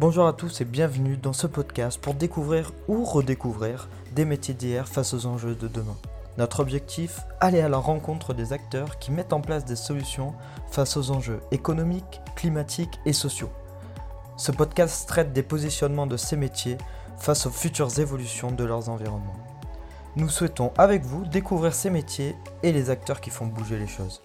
Bonjour à tous et bienvenue dans ce podcast pour découvrir ou redécouvrir des métiers d'hier face aux enjeux de demain. Notre objectif, aller à la rencontre des acteurs qui mettent en place des solutions face aux enjeux économiques, climatiques et sociaux. Ce podcast traite des positionnements de ces métiers face aux futures évolutions de leurs environnements. Nous souhaitons avec vous découvrir ces métiers et les acteurs qui font bouger les choses.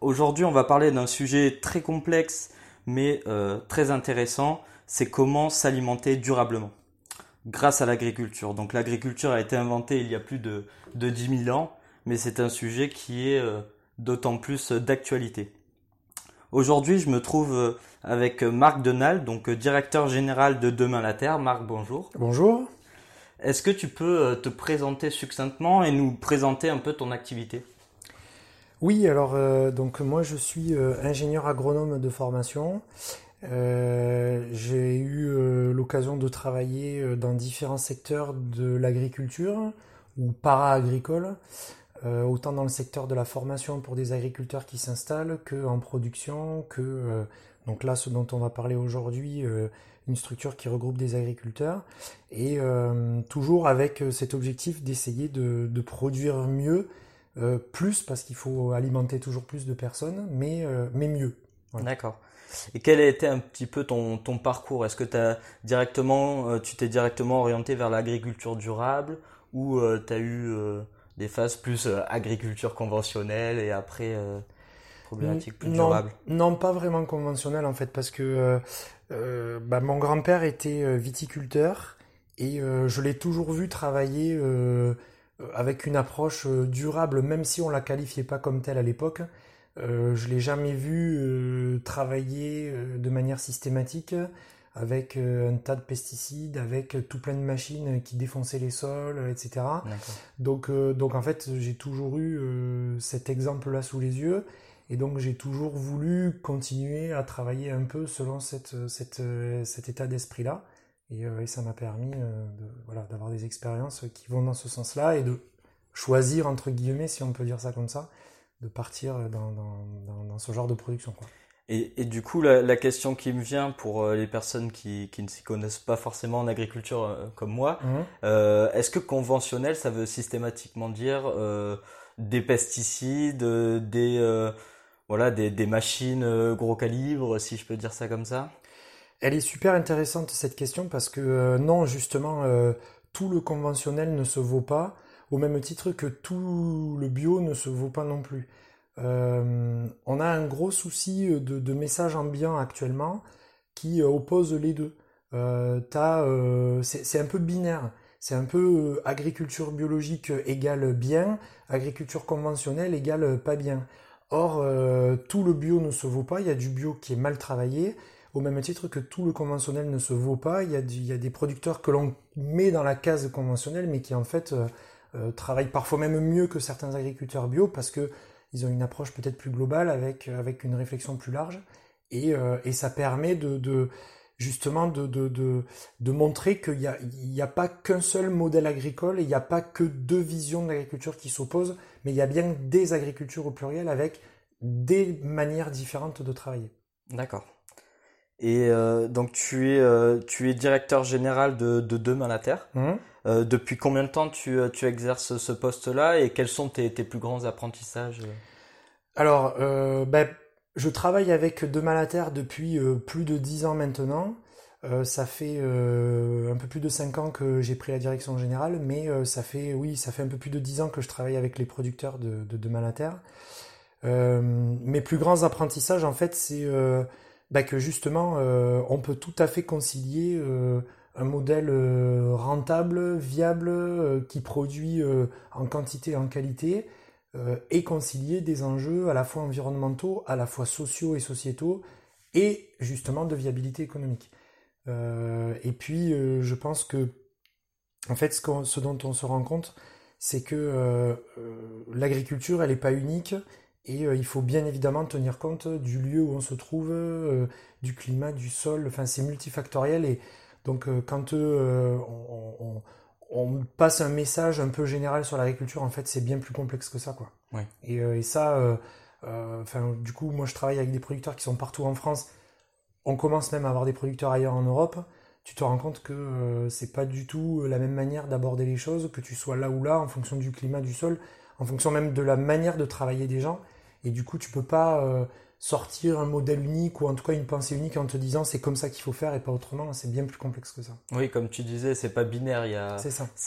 Aujourd'hui, on va parler d'un sujet très complexe mais euh, très intéressant, c'est comment s'alimenter durablement grâce à l'agriculture. Donc l'agriculture a été inventée il y a plus de, de 10 000 ans, mais c'est un sujet qui est euh, d'autant plus d'actualité. Aujourd'hui, je me trouve euh, avec Marc Denal, donc directeur général de Demain la Terre. Marc, bonjour. Bonjour. Est-ce que tu peux te présenter succinctement et nous présenter un peu ton activité? Oui, alors euh, donc moi je suis euh, ingénieur agronome de formation. Euh, j'ai eu l'occasion de travailler dans différents secteurs de l'agriculture ou para-agricole, autant dans le secteur de la formation pour des agriculteurs qui s'installent que en production, que donc là ce dont on va parler aujourd'hui, une structure qui regroupe des agriculteurs, et toujours avec cet objectif d'essayer de produire mieux euh, plus parce qu'il faut alimenter toujours plus de personnes, mais, euh, mais mieux. D'accord. Et quel a été un petit peu ton, ton parcours? Est-ce que as directement, euh, tu t'es directement orienté vers l'agriculture durable ou tu as eu des phases plus agriculture conventionnelle et après problématique plus durable? Non, pas vraiment conventionnelle en fait, parce que bah, mon grand-père était viticulteur et je l'ai toujours vu travailler euh, avec une approche euh, durable, même si on la qualifiait pas comme telle à l'époque. Euh, je l'ai jamais vu travailler de manière systématique avec un tas de pesticides, avec tout plein de machines qui défonçaient les sols, etc. Donc, donc en fait, j'ai toujours eu cet exemple-là sous les yeux, et donc j'ai toujours voulu continuer à travailler un peu selon cette, cette, cet état d'esprit-là. Euh, et, ça m'a permis euh, voilà, d'avoir des expériences qui vont dans ce sens-là et de choisir, entre guillemets, si on peut dire ça comme ça, de partir dans, dans, dans, ce genre de production. Quoi. Et, et, du coup, la, la, question qui me vient pour euh, les personnes qui, qui ne s'y connaissent pas forcément en agriculture comme moi, mmh. euh, est-ce que conventionnel, ça veut systématiquement dire euh, des pesticides, des, voilà, des, des machines gros calibre, si je peux dire ça comme ça? Elle est super intéressante cette question parce que euh, non, justement, euh, tout le conventionnel ne se vaut pas, au même titre que tout le bio ne se vaut pas non plus. Euh, on a un gros souci de, de message ambiant actuellement qui oppose les deux. c'est un peu binaire. C'est un peu agriculture biologique égale bien, agriculture conventionnelle égale pas bien. Or, tout le bio ne se vaut pas, il y a du bio qui est mal travaillé, au même titre que tout le conventionnel ne se vaut pas. Il y il y a des producteurs que l'on met dans la case conventionnelle, mais qui en fait euh, euh, travaillent parfois même mieux que certains agriculteurs bio parce que ils ont une approche peut-être plus globale avec, avec une réflexion plus large. Et, euh, et ça permet de, de justement de, de, de, de montrer qu'il n'y a, il a pas qu'un seul modèle agricole, il n'y a pas que deux visions de l'agriculture qui s'opposent, mais il y a bien des agricultures au pluriel avec des manières différentes de travailler. D'accord. Et euh, donc tu es euh, tu es directeur général de, de Demain la Terre. Mmh. Euh, depuis combien de temps tu, tu exerces ce poste-là et quels sont tes, plus grands apprentissages? Alors, ben, je travaille avec Demain la Terre depuis plus de dix ans maintenant. ça fait un peu plus de cinq ans que j'ai pris la direction générale, mais ça fait oui, ça fait un peu plus de dix ans que je travaille avec les producteurs de, de Demain la Terre. mes plus grands apprentissages, en fait, c'est bah que justement, euh, on peut tout à fait concilier euh, un modèle euh, rentable, viable, qui produit en quantité et en qualité, et concilier des enjeux à la fois environnementaux, à la fois sociaux et sociétaux, et justement de viabilité économique. et puis, je pense que, en fait, ce, ce, dont on se rend compte, c'est que l'agriculture, elle n'est pas unique et euh, il faut bien évidemment tenir compte du lieu où on se trouve, euh, du climat, du sol, enfin c'est multifactoriel. Et donc euh, quand on, passe un message un peu général sur l'agriculture, en fait c'est bien plus complexe que ça. Quoi. Et, ça, enfin, du coup moi je travaille avec des producteurs qui sont partout en France. on commence même à avoir des producteurs ailleurs en Europe, tu te rends compte que euh, c'est pas du tout la même manière d'aborder les choses, que tu sois là ou là, en fonction du climat du sol, en fonction même de la manière de travailler des gens. Et du coup, tu peux pas euh, sortir un modèle unique ou en tout cas une pensée unique en te disant c'est comme ça qu'il faut faire et pas autrement. C'est bien plus complexe que ça. Oui, comme tu disais, c'est pas binaire. Il y a,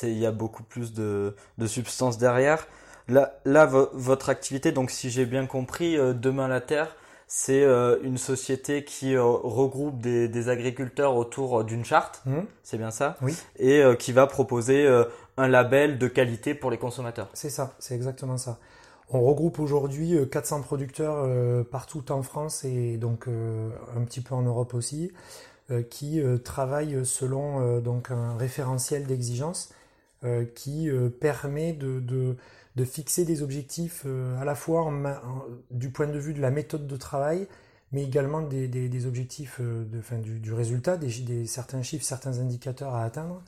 il y a beaucoup plus de, de substance derrière. Là, là, vo- votre activité, donc si j'ai bien compris, euh, Demain la Terre, c'est euh, une société qui euh, regroupe des, des agriculteurs autour d'une charte, Mhm. c'est bien ça? Oui. Et euh, qui va proposer euh, un label de qualité pour les consommateurs. C'est ça, c'est exactement ça. On regroupe aujourd'hui euh, 400 producteurs euh, partout en France et donc euh, un petit peu en Europe aussi, euh, qui euh, travaillent selon euh, donc un référentiel d'exigence euh, qui euh, permet de, de, de fixer des objectifs euh, à la fois du point de vue de la méthode de travail, mais également des, des, des objectifs euh, de, enfin, du, du résultat, des, des- certains chiffres, certains indicateurs à atteindre,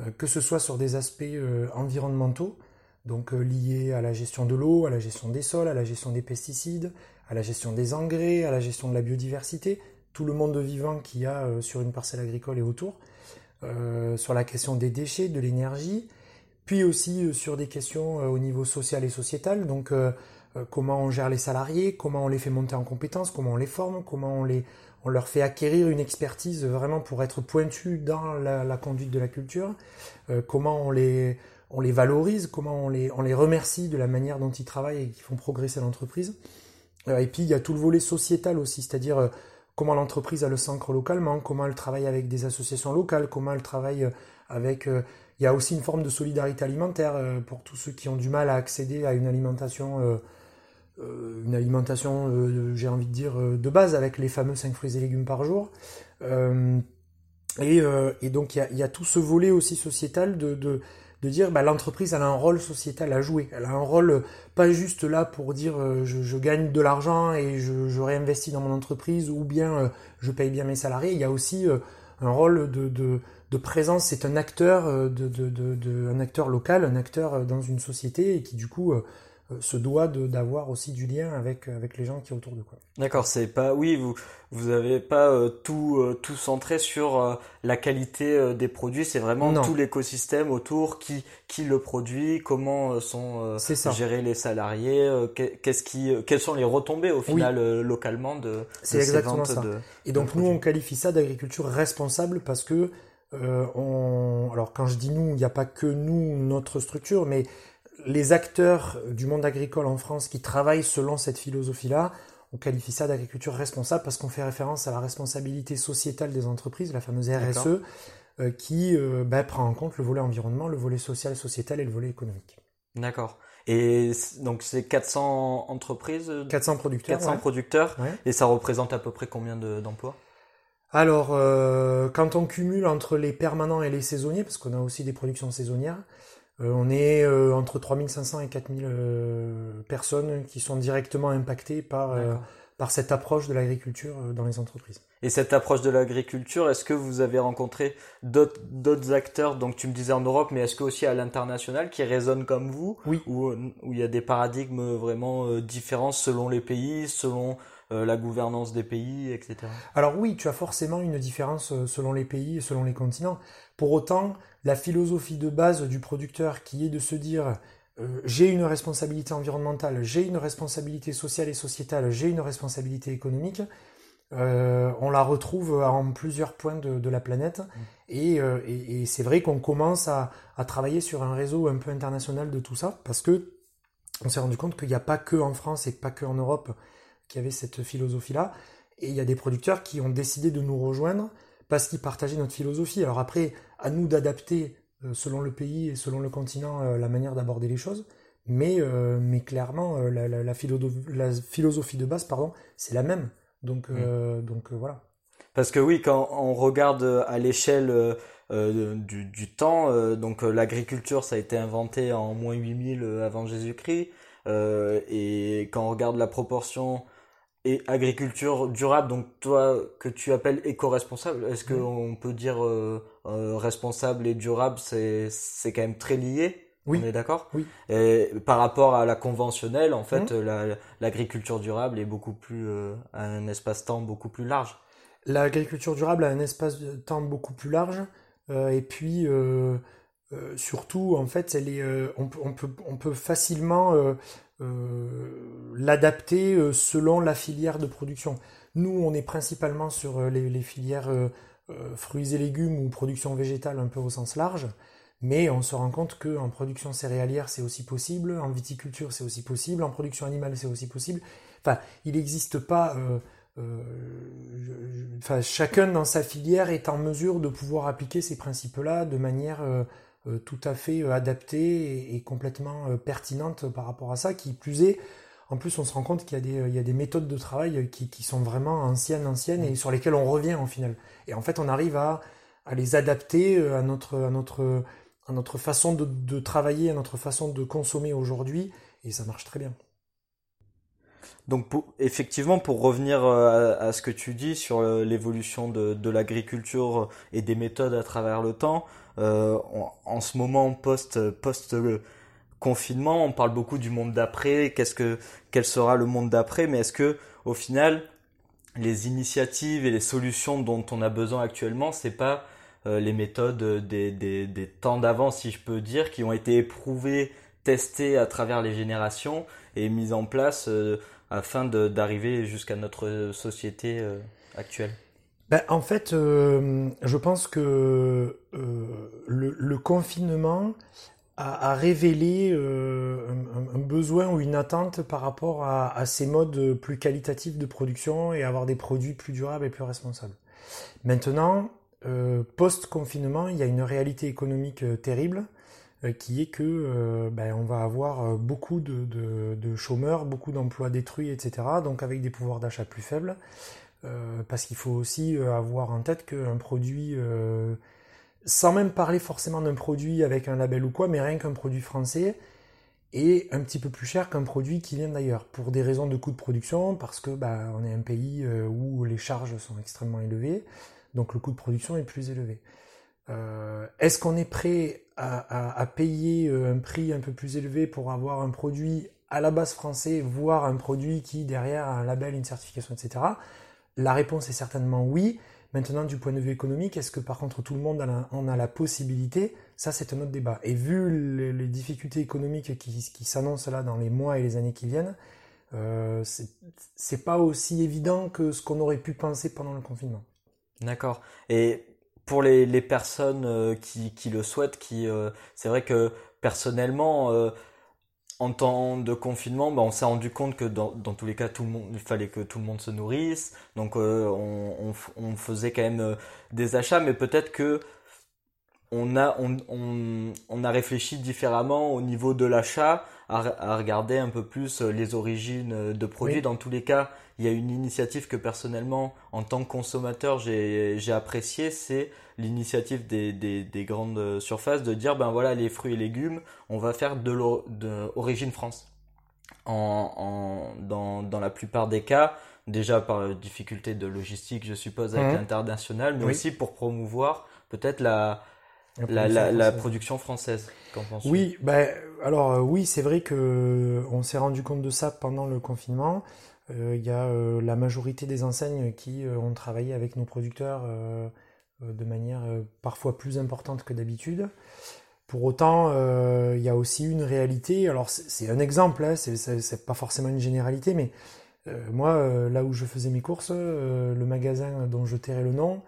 euh, que ce soit sur des aspects euh, environnementaux, donc euh, liés à la gestion de l'eau, à la gestion des sols, à la gestion des pesticides, à la gestion des engrais, à la gestion de la biodiversité, tout le monde vivant qu'il y a euh, sur une parcelle agricole et autour, euh, sur la question des déchets, de l'énergie, puis aussi euh, sur des questions au niveau social et sociétal, donc euh, comment on gère les salariés, comment on les fait monter en compétences, comment on les forme, comment on, les, on leur fait acquérir une expertise vraiment pour être pointu dans la, la conduite de la culture, euh, comment on les, on les valorise, comment on les, on les remercie de la manière dont ils travaillent et qui font progresser l'entreprise. Euh, et puis il y a tout le volet sociétal aussi, c'est-à-dire euh, comment l'entreprise elle s'ancre localement, comment elle travaille avec des associations locales, comment elle travaille euh, avec... il y a aussi une forme de solidarité alimentaire pour tous ceux qui ont du mal à accéder à une alimentation, une alimentation, j'ai envie de dire, de base avec les fameux 5 fruits et légumes par jour. Et, donc il y a, a tout ce volet aussi sociétal de, de dire bah, l'entreprise elle a un rôle sociétal à jouer. Elle a un rôle euh, pas juste là pour dire euh, je, gagne de l'argent et je, je réinvestis dans mon entreprise ou bien euh, je paye bien mes salariés. Il y a aussi un rôle de, de, présence. C'est un acteur, de, de, un acteur local, un acteur dans une société et qui du coup se doit de- d'avoir aussi du lien avec, avec les gens qui sont autour de quoi. D'accord, c'est pas, oui, vous, vous avez pas euh, tout, euh, tout centré sur euh, la qualité euh, des produits, c'est vraiment Non. tout l'écosystème autour, qui, qui le produit, comment euh, sont euh, gérés les salariés, euh, qu'est- qu'est-ce qui, euh, quelles sont les retombées au final euh, localement de, de C'est ces exactement ventes ça. de, Et donc nous, produits. on qualifie ça d'agriculture responsable parce que euh, on... alors quand je dis nous, il n'y a pas que nous, notre structure, mais les acteurs du monde agricole en France qui travaillent selon cette philosophie-là, on qualifie ça d'agriculture responsable parce qu'on fait référence à la responsabilité sociétale des entreprises, la fameuse. RSE, euh, qui euh, ben, prend en compte le volet environnement, le volet social, sociétal et le volet économique. D'accord. Et donc c'est 400 entreprises, euh, 400 producteurs. 400 ouais. producteurs, Ouais. et ça représente à peu près combien de- d'emplois? Alors, euh, quand on cumule entre les permanents et les saisonniers, parce qu'on a aussi des productions saisonnières, euh, on est euh, entre 3500 et 4000 euh, personnes qui sont directement impactées par, euh, par cette approche de l'agriculture euh, dans les entreprises. Et cette approche de l'agriculture, est-ce que vous avez rencontré d'autres d'autres acteurs, donc tu me disais en Europe, mais est-ce que aussi à l'international qui résonnent comme vous, Oui. où euh, où il y a des paradigmes vraiment euh, différents selon les pays, selon euh, la gouvernance des pays, etc. Alors oui, tu as forcément une différence euh, selon les pays et selon les continents. Pour autant, la philosophie de base du producteur qui est de se dire euh, j'ai une responsabilité environnementale, j'ai une responsabilité sociale et sociétale, j'ai une responsabilité économique, euh, on la retrouve en plusieurs points de, de la planète. Et, euh, et- et c'est vrai qu'on commence à, à travailler sur un réseau un peu international de tout ça, parce que on s'est rendu compte qu'il n'y a pas que en France et pas que en Europe qui avait cette philosophie-là. Et il y a des producteurs qui ont décidé de nous rejoindre parce qu'ils partageaient notre philosophie. Alors après, à nous d'adapter euh, selon le pays et selon le continent euh, la manière d'aborder les choses. Mais, euh, mais clairement, la, la- la philo- la philosophie de base, pardon, c'est la même. Donc, euh, donc voilà. Parce que oui, quand on regarde à l'échelle euh, du, du temps, euh, donc l'agriculture, ça a été inventé en moins 8000 euh, avant Jésus-Christ, euh, et quand on regarde la proportion et agriculture durable, donc toi que tu appelles éco-responsable, est-ce qu'on peut dire euh, euh, responsable et durable, c'est c'est quand même très lié? Oui. On est d'accord? Oui. Et par rapport à la conventionnelle, en fait, la- l'agriculture durable est beaucoup plus euh, un espace-temps beaucoup plus large. l'agriculture durable a un espace de temps beaucoup plus large. et puis, surtout, en fait, elle est, on, peut, on peut facilement l'adapter selon la filière de production. Nous, on est principalement sur les, les filières fruits et légumes ou production végétale un peu au sens large. Mais on se rend compte qu'en production céréalière, c'est aussi possible, en viticulture, c'est aussi possible, en production animale, c'est aussi possible. Enfin, il n'existe pas. Euh, euh, enfin, chacun dans sa filière est en mesure de pouvoir appliquer ces principes-là de manière euh, tout à fait adaptée et, complètement pertinente par rapport à ça. Qui plus est, en plus, on se rend compte qu'il y, a des méthodes de travail qui, sont vraiment anciennes, anciennes et sur lesquelles on revient en final. Et en fait, on arrive à, à les adapter à notre, à notre à notre façon de, travailler, à notre façon de consommer aujourd'hui, et ça marche très bien. Donc effectivement, pour revenir euh, à, ce que tu dis sur euh, l'évolution de, l'agriculture et des méthodes à travers le temps, euh, en, ce moment post confinement, on parle beaucoup du monde d'après. Qu'est-ce que quel sera le monde d'après Mais est-ce que au final, les initiatives et les solutions dont on a besoin actuellement, c'est pas les méthodes des, des, des temps d'avant, si je peux dire, qui ont été éprouvées, testées à travers les générations et mises en place euh, afin d'arriver jusqu'à notre société euh, actuelle ben, En fait, je pense que le, confinement a, révélé un, besoin ou une attente par rapport à, ces modes plus qualitatifs de production et avoir des produits plus durables et plus responsables. Maintenant, euh, post-confinement, il y a une réalité économique euh, terrible euh, qui est que ben, on va avoir beaucoup de, chômeurs, beaucoup d'emplois détruits, etc. Donc avec des pouvoirs d'achat plus faibles, parce qu'il faut aussi avoir en tête qu'un produit, sans même parler forcément d'un produit avec un label ou quoi, mais rien qu'un produit français est un petit peu plus cher qu'un produit qui vient d'ailleurs, pour des raisons de coût de production, parce que ben, on est un pays où les charges sont extrêmement élevées donc le coût de production est plus élevé. Euh, est-ce qu'on est prêt à, payer euh, un prix un peu plus élevé pour avoir un produit à la base français, voire un produit qui derrière a un label, une certification, etc. La réponse est certainement oui. Maintenant, du point de vue économique, est-ce que par contre tout le monde en a la possibilité? Ça, c'est un autre débat. Et vu les, difficultés économiques qui, s'annoncent là dans les mois et les années qui viennent, euh, c'est pas aussi évident que ce qu'on aurait pu penser pendant le confinement. D'accord. Et pour les, les personnes euh, qui, qui, le souhaitent, qui euh, c'est vrai que personnellement, euh, en temps de confinement, bah, on s'est rendu compte que dans, dans, tous les cas, tout le monde, il fallait que tout le monde se nourrisse. Donc on, on, on, faisait quand même des achats, mais peut-être que on a, on, on, on, a réfléchi différemment au niveau de l'achat, à, à, regarder un peu plus les origines de produits. Dans tous les cas, il y a une initiative que personnellement, en tant que consommateur, j'ai apprécié, c'est l'initiative des, des, des, grandes surfaces de dire, ben voilà, les fruits et légumes, on va faire de l'origine France. En, en, dans, dans la plupart des cas, déjà par difficulté de logistique, je suppose, avec mmh. l'international, mais aussi pour promouvoir peut-être la, la, la, la, production française. Oui, ben, alors euh, oui, c'est vrai que on s'est rendu compte de ça pendant le confinement. Euh, il y a euh, la majorité des enseignes qui euh, ont travaillé avec nos producteurs de manière parfois plus importante que d'habitude. Pour autant, il y a aussi une réalité. Alors c'est un exemple, hein, c'est pas forcément une généralité, mais moi, là où je faisais mes courses, le magasin dont je tairai le nom,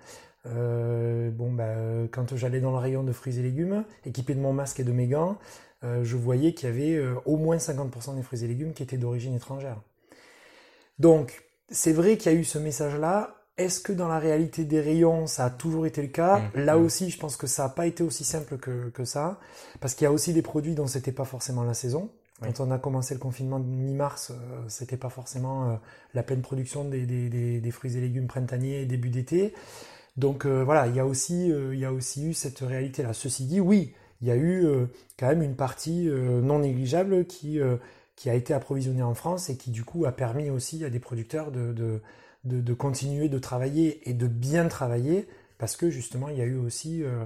bon, bah, quand j'allais dans le rayon de fruits et légumes, équipé de mon masque et de mes gants, je voyais qu'il y avait au moins 50% des fruits et légumes qui étaient d'origine étrangère. Donc, c'est vrai qu'il y a eu ce message-là. Est-ce que dans la réalité des rayons, ça a toujours été le cas? Mmh, Là mmh. aussi, je pense que ça n'a pas été aussi simple que, ça, parce qu'il y a aussi des produits dont c'était pas forcément la saison. Quand on a commencé le confinement de mi-mars, euh, c'était pas forcément euh, la pleine production des, fruits et légumes printaniers début d'été. Donc euh, voilà, il y a aussi, il y a aussi eu cette réalité-là. Ceci dit, oui, il y a eu quand même une partie non négligeable qui qui a été approvisionné en France et qui du coup a permis aussi à des producteurs de, de, de, continuer de travailler et de bien travailler parce que justement il y a eu aussi euh,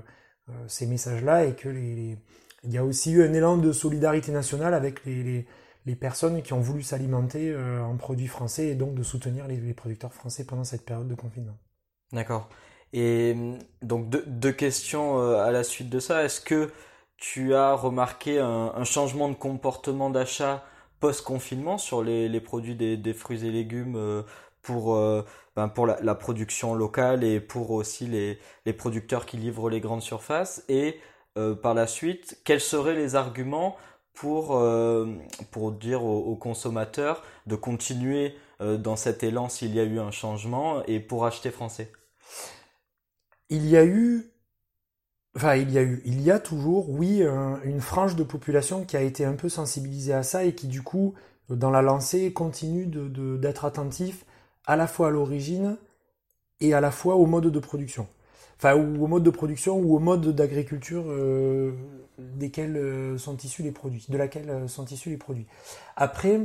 euh, ces messages-là et que les, il y a aussi eu un élan de solidarité nationale avec les, les, les personnes qui ont voulu s'alimenter euh, en produits français et donc de soutenir les, producteurs français pendant cette période de confinement. D'accord. Et donc deux, questions à la suite de ça. Est-ce que tu as remarqué un, changement de comportement d'achat post-confinement sur les, produits des, fruits et légumes pour, ben pour la, production locale et pour aussi les, producteurs qui livrent les grandes surfaces? Et par la suite, quels seraient les arguments pour, euh, pour dire aux, consommateurs de continuer euh, dans cet élan s'il y a eu un changement et pour acheter français? Il y a eu, enfin il y a eu, il y a toujours, oui, une frange de population qui a été un peu sensibilisée à ça et qui du coup, dans la lancée, continue d'être de, d'être attentif à la fois à l'origine et à la fois au mode de production enfin ou au mode de production ou au mode d'agriculture euh, desquels euh, sont issus les produits, de laquelle euh, sont issus les produits. Après,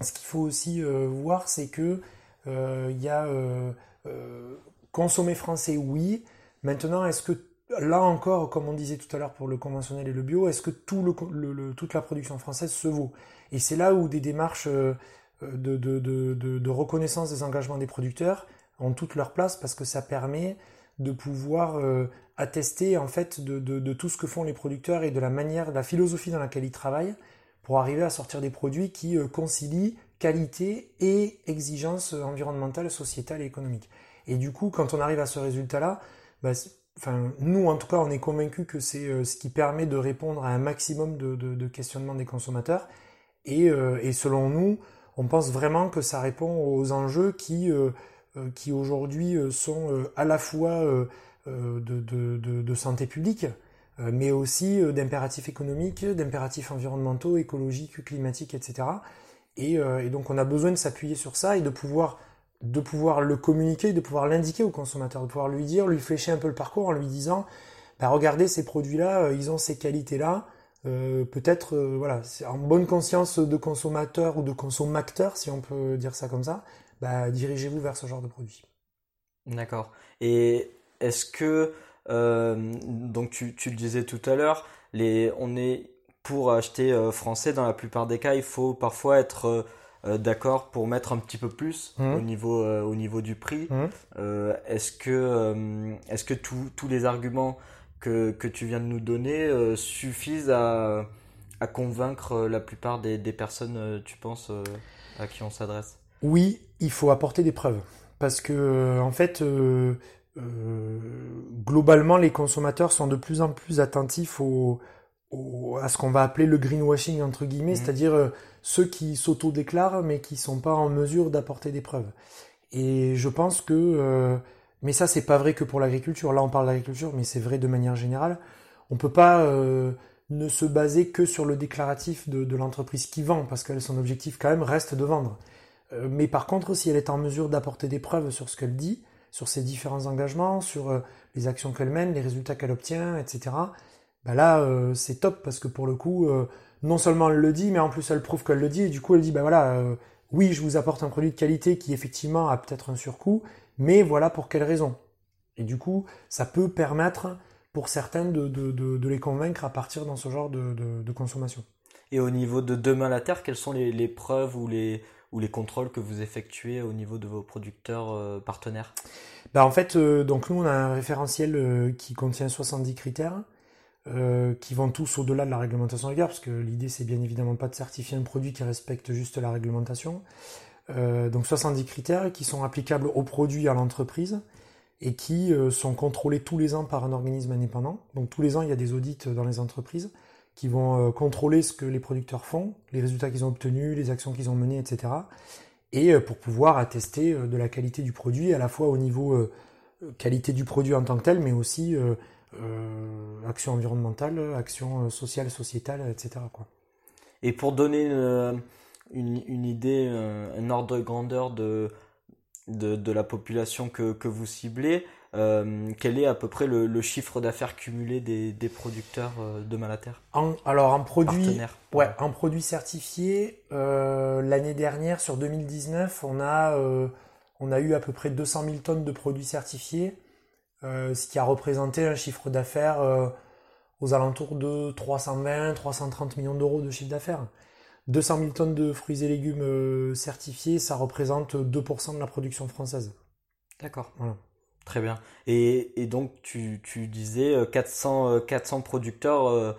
ce qu'il faut aussi voir, c'est que il y a consommer français, oui. Maintenant, est-ce que là encore, comme on disait tout à l'heure pour le conventionnel et le bio, est-ce que toute la production française se vaut? Et c'est là où des démarches de, de, reconnaissance des engagements des producteurs ont toute leur place parce que ça permet de pouvoir euh, attester en fait de, tout ce que font les producteurs et de la manière, de la philosophie dans laquelle ils travaillent pour arriver à sortir des produits qui euh, concilient qualité et exigence environnementale, sociétale et économique. Et du coup, quand on arrive à ce résultat-là, bah, enfin, nous en tout cas, on est convaincus que c'est euh, ce qui permet de répondre à un maximum de, questionnements des consommateurs. Et, et, selon nous, on pense vraiment que ça répond aux enjeux qui euh, qui aujourd'hui euh, sont euh, à la fois de, santé publique, mais aussi d'impératifs économiques, d'impératifs environnementaux, écologiques, climatiques, etc. Et, donc on a besoin de s'appuyer sur ça et de pouvoir, de pouvoir le communiquer, de pouvoir l'indiquer au consommateur, de pouvoir lui dire, lui flécher un peu le parcours en lui disant, bah, regardez ces produits-là, ils ont ces qualités-là. peut-être voilà, en bonne conscience de consommateur ou de consommateur, si on peut dire ça comme ça, bah, dirigez-vous vers ce genre de produit. D'accord. Et est-ce que, euh, donc tu, le disais tout à l'heure, les, on est pour acheter euh, français, dans la plupart des cas, il faut parfois être euh, d'accord pour mettre un petit peu plus mmh. au, niveau, au niveau du prix. Mmh. est-ce que, est-ce que tous les arguments que, que, tu viens de nous donner suffisent à, à convaincre la plupart des, des personnes, tu penses, à qui on s'adresse? Oui, il faut apporter des preuves. Parce que, euh, en fait, euh, euh, globalement, les consommateurs sont de plus en plus attentifs à ce qu'on va appeler le greenwashing, entre guillemets, mmh. c'est-à-dire ceux qui s'auto-déclarent mais qui ne sont pas en mesure d'apporter des preuves. Et je pense que, mais ça, c'est pas vrai que pour l'agriculture. Là, on parle d'agriculture, mais c'est vrai de manière générale. On peut pas ne se baser que sur le déclaratif de l'entreprise qui vend, parce que son objectif quand même reste de vendre. Euh, mais par contre, si elle est en mesure d'apporter des preuves sur ce qu'elle dit, sur ses différents engagements, sur euh, les actions qu'elle mène, les résultats qu'elle obtient, etc., bah là, euh, c'est top parce que pour le coup, non seulement elle le dit, mais en plus elle prouve qu'elle le dit, et du coup elle dit, bah voilà, oui, je vous apporte un produit de qualité qui effectivement a peut-être un surcoût, mais voilà pour quelle raison. Et du coup, ça peut permettre pour certains de, les convaincre à partir dans ce genre de, consommation. Et au niveau de demain la Terre, quelles sont les preuves ou les, ou les contrôles que vous effectuez au niveau de vos producteurs euh, partenaires? Bah En fait, euh, donc nous, on a un référentiel euh, qui contient 70 critères qui vont tous au-delà de la réglementation rigueur, parce que l'idée, c'est bien évidemment pas de certifier un produit qui respecte juste la réglementation. donc 70 critères qui sont applicables au produit, à l'entreprise, et qui sont contrôlés tous les ans par un organisme indépendant. Donc tous les ans, il y a des audits dans les entreprises qui vont euh, contrôler ce que les producteurs font, les résultats qu'ils ont obtenus, les actions qu'ils ont menées, etc. Et euh, pour pouvoir attester euh, de la qualité du produit, à la fois au niveau qualité du produit en tant que tel, mais aussi action environnementale, action sociale, sociétale, etc. Quoi. Et pour donner une, idée, un ordre de grandeur de, de, la population que, que vous ciblez, euh, quel est à peu près le, chiffre d'affaires cumulé des, producteurs euh, de Malater Alors en produit, ouais, en produits certifiés, euh, l'année dernière sur 2019, on a, on a eu à peu près 200 000 tonnes de produits certifiés, ce qui a représenté un chiffre d'affaires aux alentours de 320-330 millions d'euros de chiffre d'affaires. 200 000 tonnes de fruits et légumes certifiés, ça représente 2% de la production française. D'accord. Voilà. Très bien. Et, donc, tu, disais 400, 400 producteurs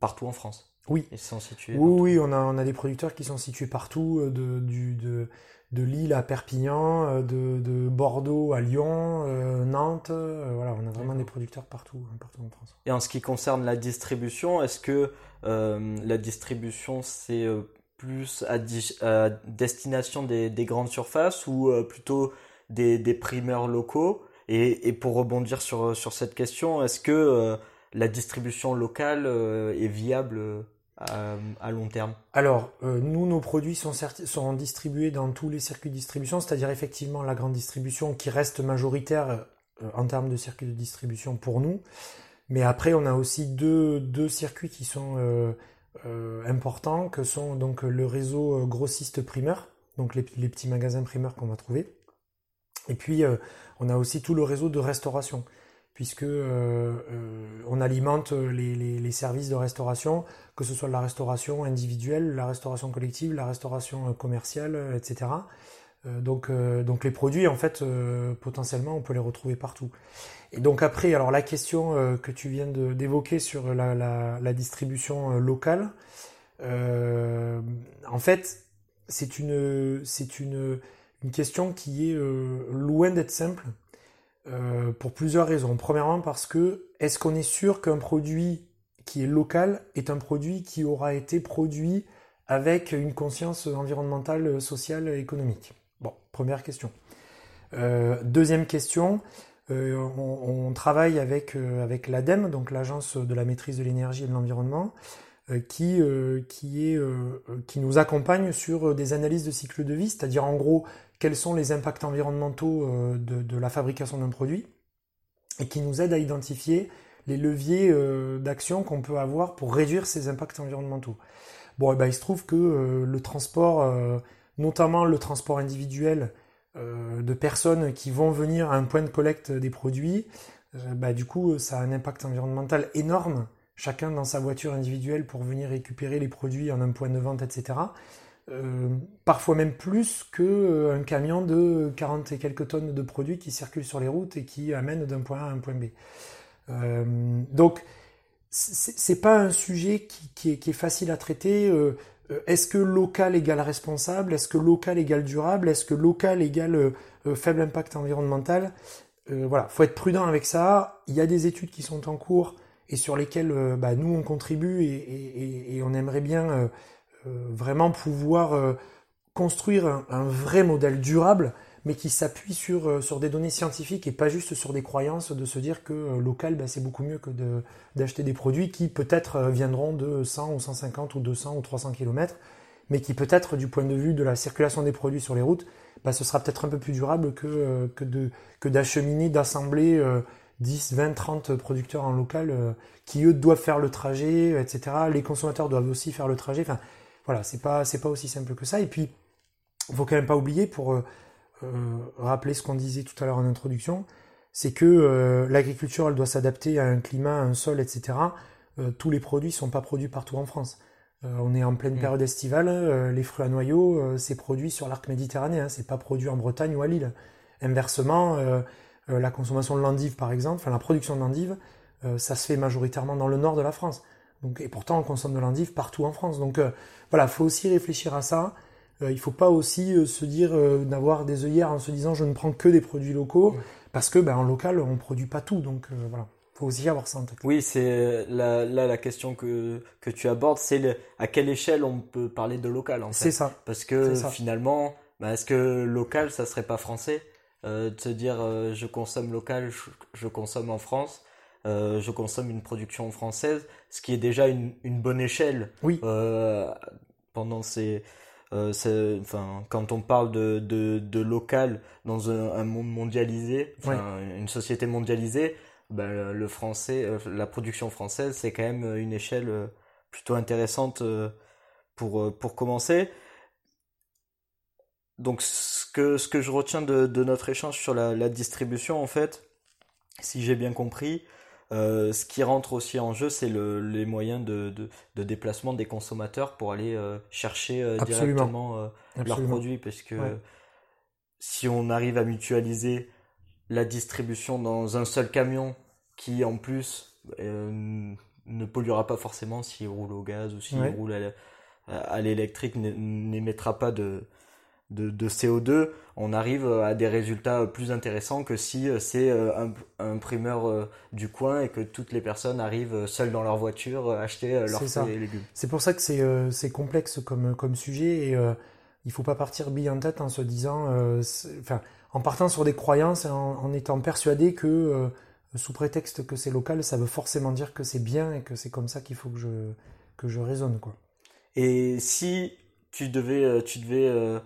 partout en France? Oui. Ils sont situés oui, oui, on a, on a des producteurs qui sont situés partout, de, du, de, de Lille à Perpignan, euh, de, Bordeaux à Lyon, euh, Nantes. Euh, voilà, on a vraiment des producteurs partout, hein, partout en France. Et en ce qui concerne la distribution, est-ce que la distribution c'est plus à, destination des, grandes surfaces ou plutôt des, primeurs locaux? Et, pour rebondir sur, sur cette question, est-ce que la distribution locale est viable à, long terme Alors, euh, nous, nos produits sont, sont, distribués dans tous les circuits de distribution, c'est-à-dire effectivement la grande distribution qui reste majoritaire euh, en termes de circuits de distribution pour nous. Mais après, on a aussi deux, deux circuits qui sont euh, importants, que sont donc le réseau grossiste primeur, donc les petits magasins primeurs qu'on va trouver. Et puis, on a aussi tout le réseau de restauration puisque euh, euh, on alimente les, services de restauration, que ce soit la restauration individuelle, la restauration collective, la restauration euh, commerciale, etc. donc, donc les produits, en fait, potentiellement, on peut les retrouver partout. Et donc après, alors la question que tu viens d'évoquer sur la, distribution locale, en fait, c'est une, une, une question qui est loin d'être simple euh, pour plusieurs raisons. Premièrement parce que est-ce qu'on est sûr qu'un produit qui est local est un produit qui aura été produit avec une conscience environnementale, sociale, économique? Bon, première question. Euh, deuxième question, euh, on, travaille avec, avec l'ADEME, donc l'Agence de la maîtrise de l'énergie et de l'environnement, qui, qui, est, qui nous accompagne sur des analyses de cycle de vie, c'est-à-dire en gros quels sont les impacts environnementaux euh, de, la fabrication d'un produit et qui nous aide à identifier les leviers euh, d'action qu'on peut avoir pour réduire ces impacts environnementaux. Bon, et eh ben, il se trouve que euh, le transport, notamment le transport individuel de personnes qui vont venir à un point de collecte des produits, bah, du coup, ça a un impact environnemental énorme, chacun dans sa voiture individuelle pour venir récupérer les produits en un point de vente, etc. Euh, parfois même plus qu'un euh, camion de 40 et quelques tonnes de produits qui circulent sur les routes et qui amènent d'un point A à un point B. Euh, donc, c'est pas un sujet qui, est, facile à traiter. Est-ce que local égale responsable? Est-ce que local égale durable? Est-ce que local égale faible impact environnemental? Voilà, faut être prudent avec ça. Il y a des études qui sont en cours et sur lesquelles bah, nous on contribue et on aimerait bien euh, vraiment pouvoir euh, construire un, vrai modèle durable, mais qui s'appuie sur, euh, sur des données scientifiques et pas juste sur des croyances de se dire que local, ben, c'est beaucoup mieux que d'acheter des produits qui peut-être viendront de 100 ou 150 ou 200 ou 300 km, mais qui peut-être du point de vue de la circulation des produits sur les routes, ben, ce sera peut-être un peu plus durable que, que d'acheminer, d'assembler 10, 20, 30 producteurs en local qui eux doivent faire le trajet, etc. Les consommateurs doivent aussi faire le trajet. Enfin, voilà, c'est pas, c'est pas aussi simple que ça. Et puis, il faut quand même pas oublier, pour euh, euh, rappeler ce qu'on disait tout à l'heure en introduction, c'est que euh, l'agriculture, elle doit s'adapter à un climat, à un sol, etc. tous les produits sont pas produits partout en France. on est en pleine mm. période estivale, les fruits à noyaux, c'est produit sur l'arc méditerranéen, c'est pas produit en Bretagne ou à Lille. Inversement, la consommation de l'endive, par exemple, enfin la production de l'endive, ça se fait majoritairement dans le nord de la France. Donc, et pourtant, on consomme de l'endive partout en France. Donc euh, voilà, faut aussi réfléchir à ça. Euh, il faut pas aussi euh, se dire d'avoir des œillères en se disant je ne prends que des produits locaux, parce que ben, en local, on produit pas tout. Donc voilà, faut aussi avoir ça en tête. Oui, c'est là, la question que, que tu abordes, c'est à quelle échelle on peut parler de local en fait. C'est ça. Parce que finalement, ben, est-ce que local, ça serait pas français? De se dire je consomme local, je consomme en France euh, je consomme une production française, ce qui est déjà une, bonne échelle. Oui. Euh, pendant ces, euh, enfin, quand on parle de, de, local dans un, monde mondialisé, une société mondialisée, ben, le français, la production française, c'est quand même une échelle plutôt intéressante pour, pour commencer. Donc, ce que, ce que je retiens de, de notre échange sur la, la distribution, en fait, si j'ai bien compris, euh, ce qui rentre aussi en jeu, c'est le, les moyens de, de, déplacement des consommateurs pour aller euh, chercher euh, directement leurs produits. Parce que si on arrive à mutualiser la distribution dans un seul camion qui en plus ne polluera pas forcément s'il roule au gaz ou s'il roule à l'électrique, n'émettra pas de, de, CO2, on arrive à des résultats plus intéressants que si euh, c'est euh, un, primeur du coin et que toutes les personnes arrivent seules dans leur voiture acheter leurs fruits et légumes. C'est pour ça que c'est complexe comme, comme sujet et il faut pas partir bille en tête en se disant, enfin, en partant sur des croyances, en, en étant persuadé que sous prétexte que c'est local, ça veut forcément dire que c'est bien et que c'est comme ça qu'il faut que je, que je raisonne. Quoi. Et si tu devais, euh, tu devais euh,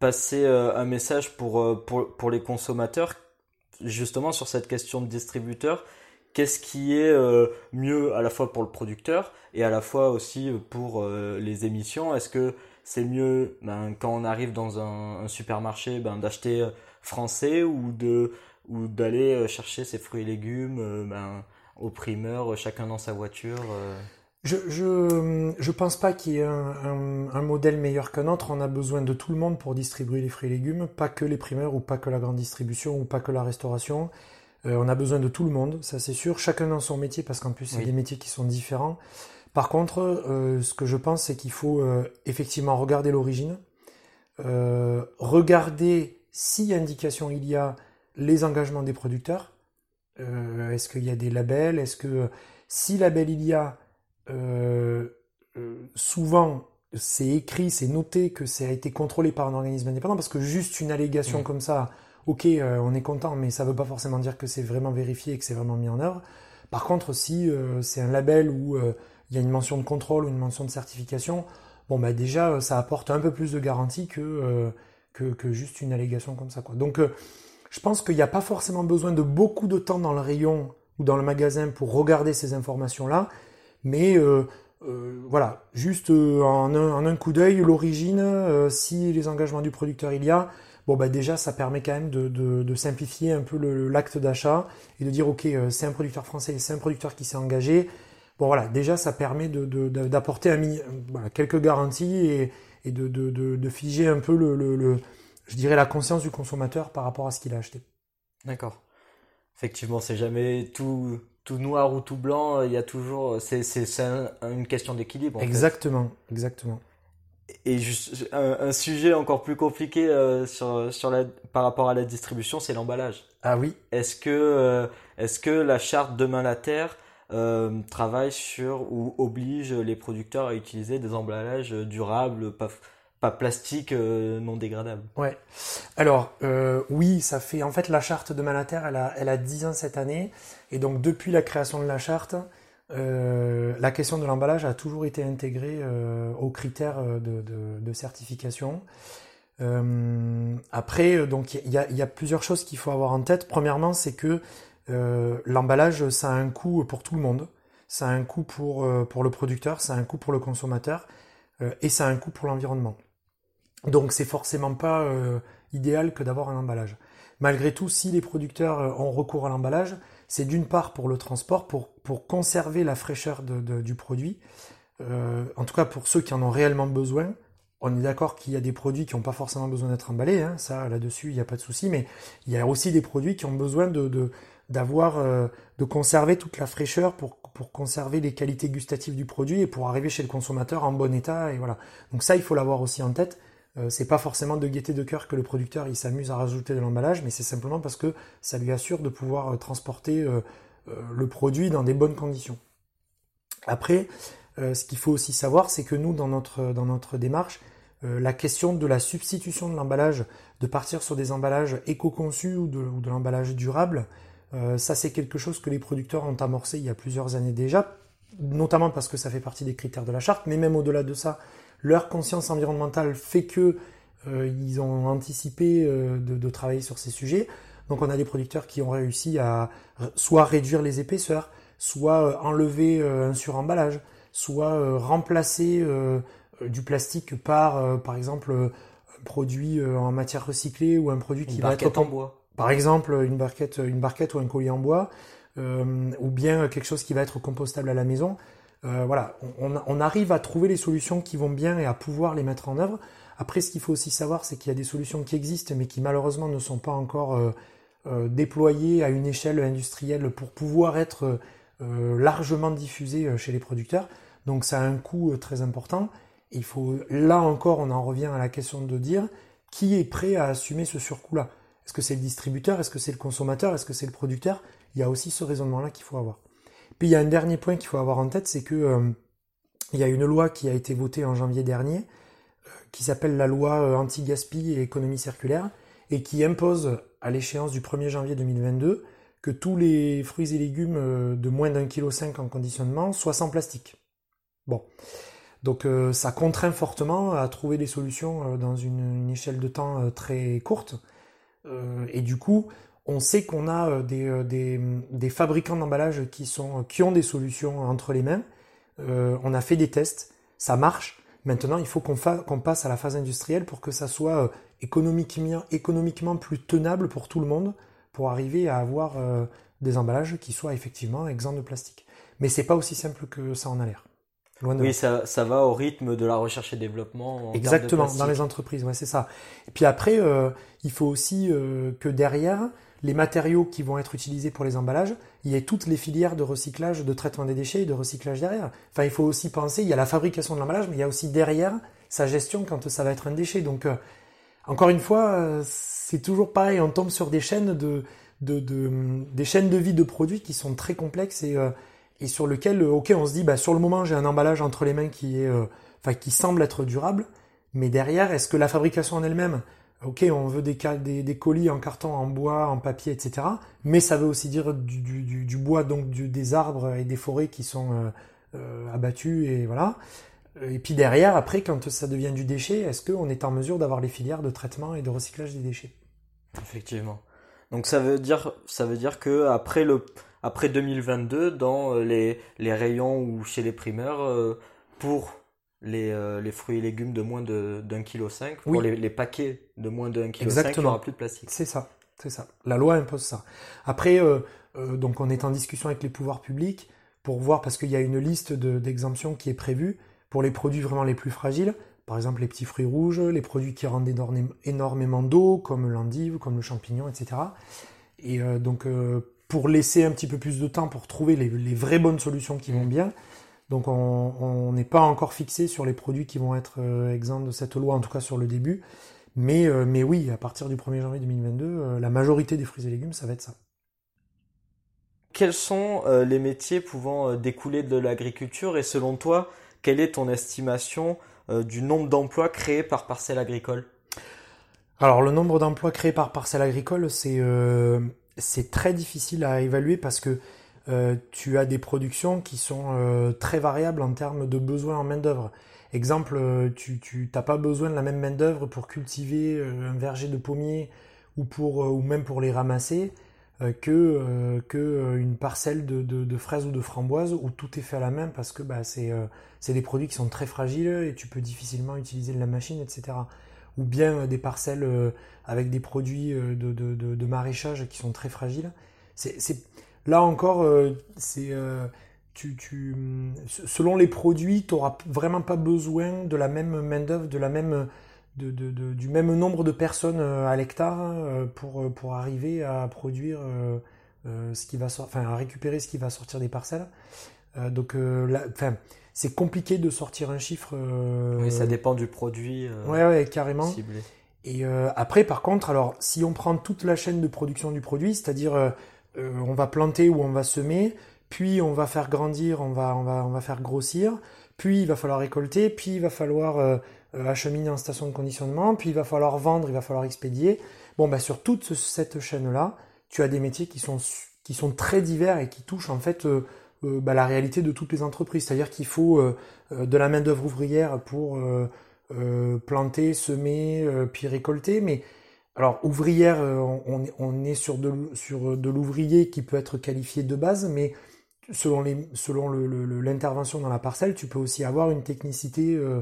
passer euh, un message pour, pour, pour, les consommateurs, justement sur cette question de distributeur, qu'est-ce qui est mieux à la fois pour le producteur et à la fois aussi pour les émissions? Est-ce que c'est mieux ben, quand on arrive dans un, supermarché ben, d'acheter français ou de ou d'aller euh, chercher ses fruits et légumes euh, ben, au primeur, euh, chacun dans sa voiture je, je, je pense pas qu'il y ait un, un, modèle meilleur qu'un autre. On a besoin de tout le monde pour distribuer les fruits et légumes, pas que les primeurs ou pas que la grande distribution ou pas que la restauration. on a besoin de tout le monde, ça c'est sûr. Chacun dans son métier parce qu'en plus c'est des métiers qui sont différents. Par contre, euh, ce que je pense c'est qu'il faut effectivement regarder l'origine, euh, regarder si indication il y a les engagements des producteurs. Euh, est-ce qu'il y a des labels? Est-ce que si label il y a, euh, euh, souvent c'est écrit, c'est noté que ça a été contrôlé par un organisme indépendant parce que juste une allégation mmh. comme ça, ok, on est content, mais ça ne veut pas forcément dire que c'est vraiment vérifié et que c'est vraiment mis en œuvre. Par contre, si c'est un label où il y a une mention de contrôle ou une mention de certification, bon bah déjà ça apporte un peu plus de garantie que, que, que, juste une allégation comme ça. Quoi. Donc je pense qu'il n'y a pas forcément besoin de beaucoup de temps dans le rayon ou dans le magasin pour regarder ces informations-là, mais euh, euh, voilà, juste euh, en, un, coup d'œil, l'origine, si les engagements du producteur il y a, bon bah déjà ça permet quand même de, simplifier un peu l'acte d'achat et de dire ok c'est un producteur français, c'est un producteur qui s'est engagé. Bon voilà, déjà ça permet d'apporter quelques garanties et, de, figer un peu le je dirais, la conscience du consommateur par rapport à ce qu'il a acheté. D'accord. Effectivement, c'est jamais tout, tout noir ou tout blanc. Il y a toujours, c'est, une question d'équilibre. Exactement, exactement. Et juste un, sujet encore plus compliqué euh, sur, sur la, par rapport à la distribution, c'est l'emballage. Ah oui. Est-ce que, euh, est-ce que la charte Demain la Terre euh, travaille sur ou oblige les producteurs à utiliser des emballages durables, pas, pas plastique euh, non dégradable. Ouais. Alors euh, oui, ça fait en fait la charte de Malater, elle a elle a 10 ans cette année et donc depuis la création de la charte, euh, la question de l'emballage a toujours été intégrée aux critères de, certification. après, donc il y a, plusieurs choses qu'il faut avoir en tête. Premièrement, c'est que l'emballage, ça a un coût pour tout le monde. Ça a un coût pour le producteur, ça a un coût pour le consommateur et ça a un coût pour l'environnement. Donc c'est forcément pas euh, idéal que d'avoir un emballage. Malgré tout, si les producteurs euh, ont recours à l'emballage, c'est d'une part pour le transport, pour, pour conserver la fraîcheur de, du produit. Euh, en tout cas pour ceux qui en ont réellement besoin. On est d'accord qu'il y a des produits qui n'ont pas forcément besoin d'être emballés, hein, ça là-dessus il n'y a pas de souci, mais il y a aussi des produits qui ont besoin de, d'avoir de conserver toute la fraîcheur pour, pour conserver les qualités gustatives du produit et pour arriver chez le consommateur en bon état et voilà. Donc ça il faut l'avoir aussi en tête. Euh, c'est pas forcément de gaieté de cœur que le producteur s'amuse à rajouter de l'emballage, mais c'est simplement parce que ça lui assure de pouvoir euh, transporter euh, le produit dans des bonnes conditions. Après, ce qu'il faut aussi savoir, c'est que nous, dans notre, démarche, la question de la substitution de l'emballage, de partir sur des emballages éco-conçus ou de, ou de l'emballage durable, ça c'est quelque chose que les producteurs ont amorcé il y a plusieurs années déjà, notamment parce que ça fait partie des critères de la charte, mais même au-delà de ça, leur conscience environnementale fait que euh, ils ont anticipé euh, de, travailler sur ces sujets. Donc on a des producteurs qui ont réussi à soit réduire les épaisseurs, soit euh, enlever un suremballage, soit remplacer du plastique par, par exemple, un produit en matière recyclée ou un produit qui va être en bois. Par exemple, une barquette, une barquette ou un collier en bois, ou bien quelque chose qui va être compostable à la maison. Euh, voilà, on, arrive à trouver les solutions qui vont bien et à pouvoir les mettre en œuvre. Après, ce qu'il faut aussi savoir, c'est qu'il y a des solutions qui existent, mais qui malheureusement ne sont pas encore déployées à une échelle industrielle pour pouvoir être largement diffusées chez les producteurs. Donc ça a un coût très important. il faut, là encore, on en revient à la question de dire qui est prêt à assumer ce surcoût-là? Est-ce que c'est le distributeur? Est-ce que c'est le consommateur? Est-ce que c'est le producteur? Il y a aussi ce raisonnement-là qu'il faut avoir. Puis il y a un dernier point qu'il faut avoir en tête, c'est que euh, il y a une loi qui a été votée en janvier dernier, euh, qui s'appelle la loi euh, anti-gaspi et économie circulaire, et qui impose à l'échéance du 1er janvier 2022 que tous les fruits et légumes de moins d'un kilo cinq en conditionnement soient sans plastique. Bon. Donc ça contraint fortement à trouver des solutions dans une, échelle de temps très courte. et du coup, on sait qu'on a euh, euh, des, fabricants d'emballage qui, qui ont des solutions entre les mains. Euh, on a fait des tests, ça marche. Maintenant, il faut qu'on passe à la phase industrielle pour que ça soit économiquement, économiquement plus tenable pour tout le monde, pour arriver à avoir des emballages qui soient effectivement exempts de plastique. Mais c'est pas aussi simple que ça en a l'air. oui, ça, va au rythme de la recherche et développement. Exactement, dans les entreprises, ouais, c'est ça. Et puis après, il faut aussi que derrière, les matériaux qui vont être utilisés pour les emballages, il y a toutes les filières de recyclage, de traitement des déchets et de recyclage derrière. Enfin, il faut aussi penser, il y a la fabrication de l'emballage, mais il y a aussi derrière sa gestion quand ça va être un déchet. Donc, euh, encore une fois, euh, c'est toujours pareil, on tombe sur des chaînes de, des chaînes de vie de produits qui sont très complexes et, euh, et sur lesquels, ok, on se dit, bah, sur le moment, j'ai un emballage entre les mains qui est, enfin, qui semble être durable, mais derrière, est-ce que la fabrication en elle-même ok, on veut des, des, colis en carton, en bois, en papier, etc. Mais ça veut aussi dire du, bois, donc des arbres et des forêts qui sont euh, euh, abattus et voilà. Et puis derrière, après, quand ça devient du déchet, est-ce qu'on est en mesure d'avoir les filières de traitement et de recyclage des déchets? Effectivement. Donc ça veut dire, ça veut dire que après le, après 2022, dans les, les rayons ou chez les primeurs, euh, pour les, euh, les, fruits et légumes de moins d'un kilo cinq, pour les, les, paquets de moins d'un kilo cinq, il n'y aura plus de plastique. C'est ça, c'est ça. La loi impose ça. Après, euh, euh, donc on est en discussion avec les pouvoirs publics pour voir, parce qu'il y a une liste d'exemptions qui est prévue pour les produits vraiment les plus fragiles, par exemple les petits fruits rouges, les produits qui rendent énormément d'eau, comme l'endive, comme le champignon, etc. Et donc pour laisser un petit peu plus de temps pour trouver les, les vraies bonnes solutions qui vont mmh. bien, donc on n'est pas encore fixé sur les produits qui vont être euh, exempts de cette loi, en tout cas sur le début. Mais, euh, mais oui, à partir du 1er janvier 2022, euh, la majorité des fruits et légumes, ça va être ça. Quels sont les métiers pouvant découler de l'agriculture? Et selon toi, quelle est ton estimation du nombre d'emplois créés par parcelle agricole? Alors le nombre d'emplois créés par parcelle agricole, c'est très difficile à évaluer parce que euh, tu as des productions qui sont euh, très variables en termes de besoins en main-d'œuvre. Exemple, euh, tu n'as pas besoin de la même main-d'œuvre pour cultiver un verger de pommiers ou, pour, ou même pour les ramasser que, que une parcelle de, fraises ou de framboises où tout est fait à la main parce que bah, c'est des produits qui sont très fragiles et tu peux difficilement utiliser de la machine, etc. Ou bien des parcelles avec des produits de, de, maraîchage qui sont très fragiles. C'est Là encore, euh, c'est euh, tu, tu, selon les produits, tu n'auras vraiment pas besoin de la même main-d'œuvre, de la même, de, de, du même nombre de personnes euh, à l'hectare pour, pour arriver à produire ce qui va enfin, à récupérer ce qui va sortir des parcelles. donc, enfin, c'est compliqué de sortir un chiffre. oui, ça dépend du produit. ouais, ouais, carrément. Et après, par contre, alors, si on prend toute la chaîne de production du produit, c'est-à-dire euh, on va planter ou on va semer, puis on va faire grandir, on va, on va, on va faire grossir, puis il va falloir récolter, puis il va falloir euh, euh, acheminer en station de conditionnement, puis il va falloir vendre, il va falloir expédier. Bon, bah, sur toute cette chaîne-là, tu as des métiers qui sont, qui sont très divers et qui touchent en fait bah, la réalité de toutes les entreprises. C'est-à-dire qu'il faut de la main-d'œuvre ouvrière pour planter, semer, puis récolter, mais alors, ouvrière, euh, on, est sur de, l'ouvrier qui peut être qualifié de base, mais selon, l'intervention dans la parcelle, tu peux aussi avoir une technicité euh,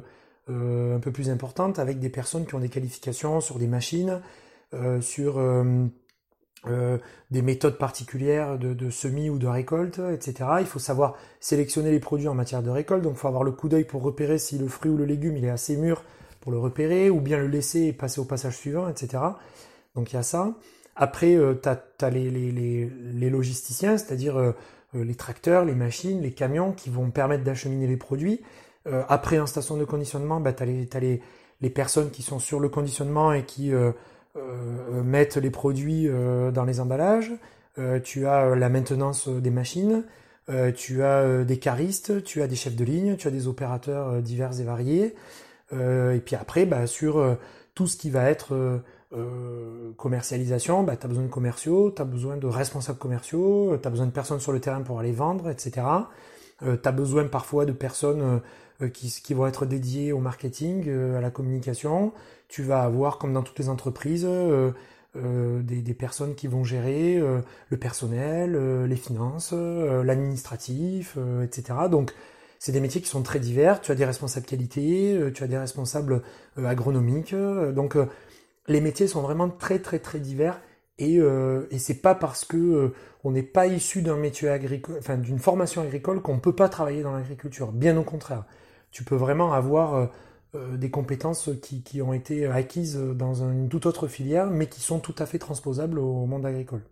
euh, un peu plus importante avec des personnes qui ont des qualifications sur des machines, sur des méthodes particulières de, semis ou de récolte, etc. Il faut savoir sélectionner les produits en matière de récolte, donc il faut avoir le coup d'œil pour repérer si le fruit ou le légume est assez mûr pour le repérer, ou bien le laisser et passer au passage suivant, etc. Donc il y a ça. Après, tu as, les, les, logisticiens, c'est-à-dire les tracteurs, les machines, les camions qui vont permettre d'acheminer les produits. après, en station de conditionnement, bah, tu as, les, les, personnes qui sont sur le conditionnement et qui mettent les produits dans les emballages. tu as la maintenance des machines. Euh, tu as euh, des caristes, tu as des chefs de ligne, tu as des opérateurs euh, divers et variés. Et puis après, bah, sur tout ce qui va être commercialisation, bah, tu as besoin de commerciaux, tu as besoin de responsables commerciaux, tu as besoin de personnes sur le terrain pour aller vendre, etc. tu as besoin parfois de personnes qui, qui, vont être dédiées au marketing, à la communication. Tu vas avoir, comme dans toutes les entreprises, euh, des, personnes qui vont gérer euh, le personnel, euh, les finances, l'administratif, etc. Donc c'est des métiers qui sont très divers. Tu as des responsables qualité, tu as des responsables agronomiques. donc les métiers sont vraiment très très très divers et, et c'est pas parce que on n'est pas issu d'un métier agricole, enfin d'une formation agricole qu'on peut pas travailler dans l'agriculture. Bien au contraire, tu peux vraiment avoir euh, des compétences qui, ont été acquises dans une toute autre filière, mais qui sont tout à fait transposables au monde agricole.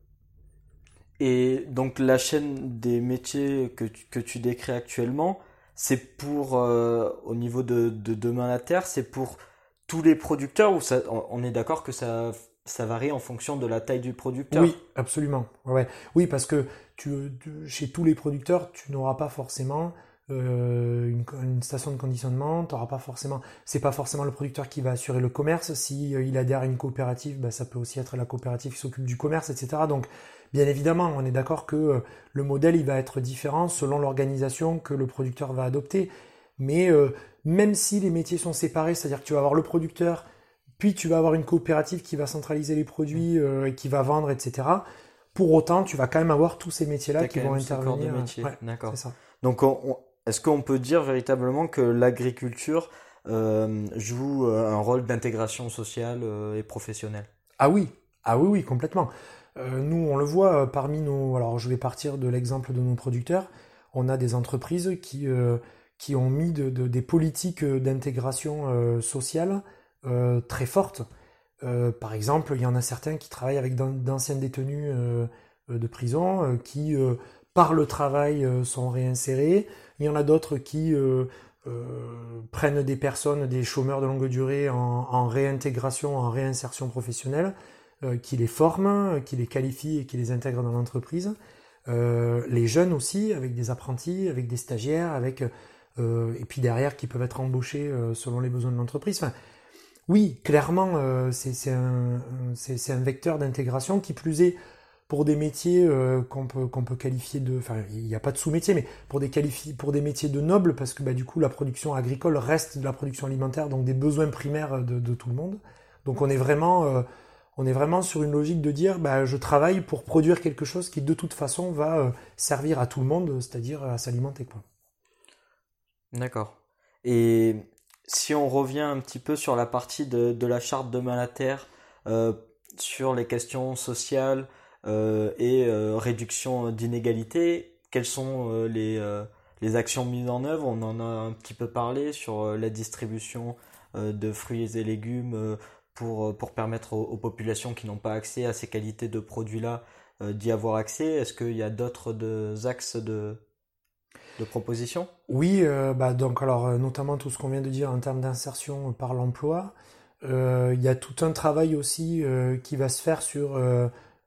Et donc la chaîne des métiers que que tu décris actuellement, c'est pour, euh, au niveau de, Demain la Terre, c'est pour tous les producteurs ou ça, on est d'accord que ça, ça varie en fonction de la taille du producteur? Oui, absolument. Ouais. Oui, parce que tu, chez tous les producteurs, tu n'auras pas forcément euh, une, station de conditionnement, t'auras pas forcément, c'est pas forcément le producteur qui va assurer le commerce. Si euh, il adhère à une coopérative, bah, ça peut aussi être la coopérative qui s'occupe du commerce, etc. Donc, bien évidemment, on est d'accord que euh, le modèle il va être différent selon l'organisation que le producteur va adopter. Mais même si les métiers sont séparés, c'est-à-dire que tu vas avoir le producteur, puis tu vas avoir une coopérative qui va centraliser les produits et qui va vendre, etc. Pour autant, tu vas quand même avoir tous ces métiers-là qui vont intervenir. D'accord. Donc on, est-ce qu'on peut dire véritablement que l'agriculture euh, joue euh, un rôle d'intégration sociale euh, et professionnelle? Ah oui, ah oui, oui, complètement. Nous, on le voit parmi nos. Alors, je vais partir de l'exemple de nos producteurs. On a des entreprises qui, qui ont mis des politiques d'intégration sociale très fortes. par exemple, il y en a certains qui travaillent avec d'anciens détenus de prison qui, par le travail, sont réinsérés. Il y en a d'autres qui euh, euh, prennent des personnes, des chômeurs de longue durée en, réintégration, en réinsertion professionnelle, euh, qui les forment, qui les qualifient et qui les intègrent dans l'entreprise. les jeunes aussi, avec des apprentis, avec des stagiaires, avec et puis derrière qui peuvent être embauchés selon les besoins de l'entreprise. Enfin, oui, clairement, c'est un, un, vecteur d'intégration qui plus est pour des métiers euh, qu'on peut, qu'on peut qualifier de... Enfin, il n'y a pas de sous-métier, mais pour des, pour des métiers de nobles, parce que bah, du coup, la production agricole reste de la production alimentaire, donc des besoins primaires de, de tout le monde. Donc on est vraiment... Euh, on est vraiment sur une logique de dire bah, je travaille pour produire quelque chose qui de toute façon va euh, servir à tout le monde, c'est-à-dire à, s'alimenter. D'accord. Et si on revient un petit peu sur la partie de, la charte de Malaterre, euh, sur les questions sociales, euh, et euh, réduction d'inégalités. Quelles sont euh, les actions mises en œuvre? On en a un petit peu parlé sur la distribution de fruits et légumes pour, pour permettre aux, populations qui n'ont pas accès à ces qualités de produits-là d'y avoir accès. Est-ce qu'il y a d'autres axes de, de propositions Oui, bah donc alors notamment tout ce qu'on vient de dire en termes d'insertion par l'emploi. Il y a tout un travail aussi qui va se faire sur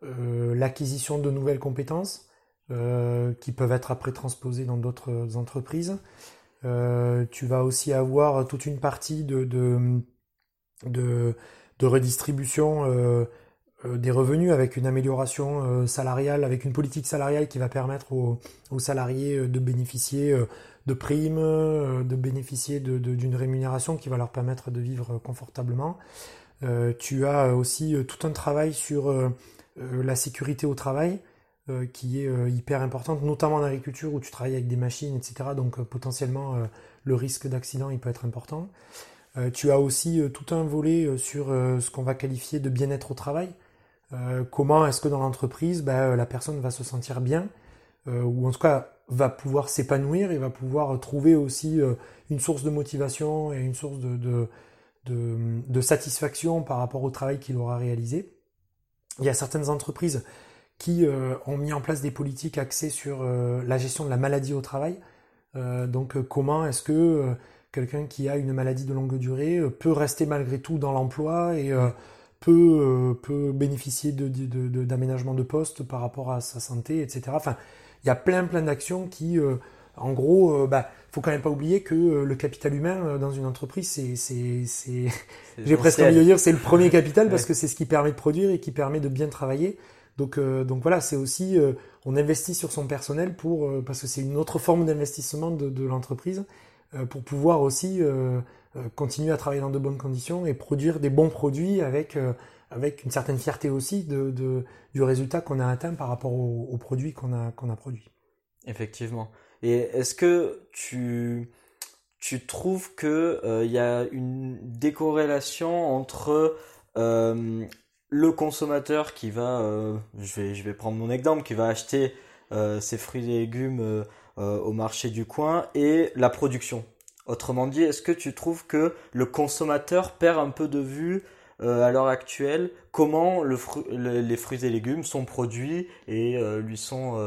euh, l'acquisition de nouvelles compétences euh, qui peuvent être après transposées dans d'autres entreprises. Euh, tu vas aussi avoir toute une partie de, de, redistribution des revenus avec une amélioration salariale, avec une politique salariale qui va permettre aux, salariés de bénéficier de primes, de bénéficier d'une rémunération qui va leur permettre de vivre confortablement. tu as aussi tout un travail sur euh, la sécurité au travail, euh, qui est euh, hyper importante, notamment en agriculture où tu travailles avec des machines, etc. Donc potentiellement le risque d'accident il peut être important. Tu as aussi tout un volet sur ce qu'on va qualifier de bien-être au travail. comment est-ce que dans l'entreprise, bah, la personne va se sentir bien, ou en tout cas va pouvoir s'épanouir et va pouvoir trouver aussi une source de motivation et une source de, satisfaction par rapport au travail qu'il aura réalisé. Il y a certaines entreprises qui ont mis en place des politiques axées sur la gestion de la maladie au travail. donc comment est-ce que quelqu'un qui a une maladie de longue durée peut rester malgré tout dans l'emploi et peut, peut bénéficier d'aménagement de, de, poste par rapport à sa santé, etc. Enfin, il y a plein plein d'actions qui en gros, euh, bah, faut quand même pas oublier que euh, le capital humain euh, dans une entreprise, c'est, c'est, c'est, j'ai presque envie de dire, c'est le premier capital parce que c'est ce qui permet de produire et qui permet de bien travailler. Donc, donc voilà, c'est aussi, on investit sur son personnel pour, parce que c'est une autre forme d'investissement de, de l'entreprise pour pouvoir aussi continuer à travailler dans de bonnes conditions et produire des bons produits avec avec une certaine fierté aussi du résultat qu'on a atteint par rapport aux, produits qu'on a qu'on a produits. Effectivement. Et est-ce que tu, tu trouves qu'il euh, y a une décorrélation entre euh, le consommateur qui va, euh, je, vais, je vais prendre mon exemple, qui va acheter ses fruits et légumes au marché du coin et la production Autrement dit, est-ce que tu trouves que le consommateur perd un peu de vue à l'heure actuelle comment le les fruits et légumes sont produits et lui sont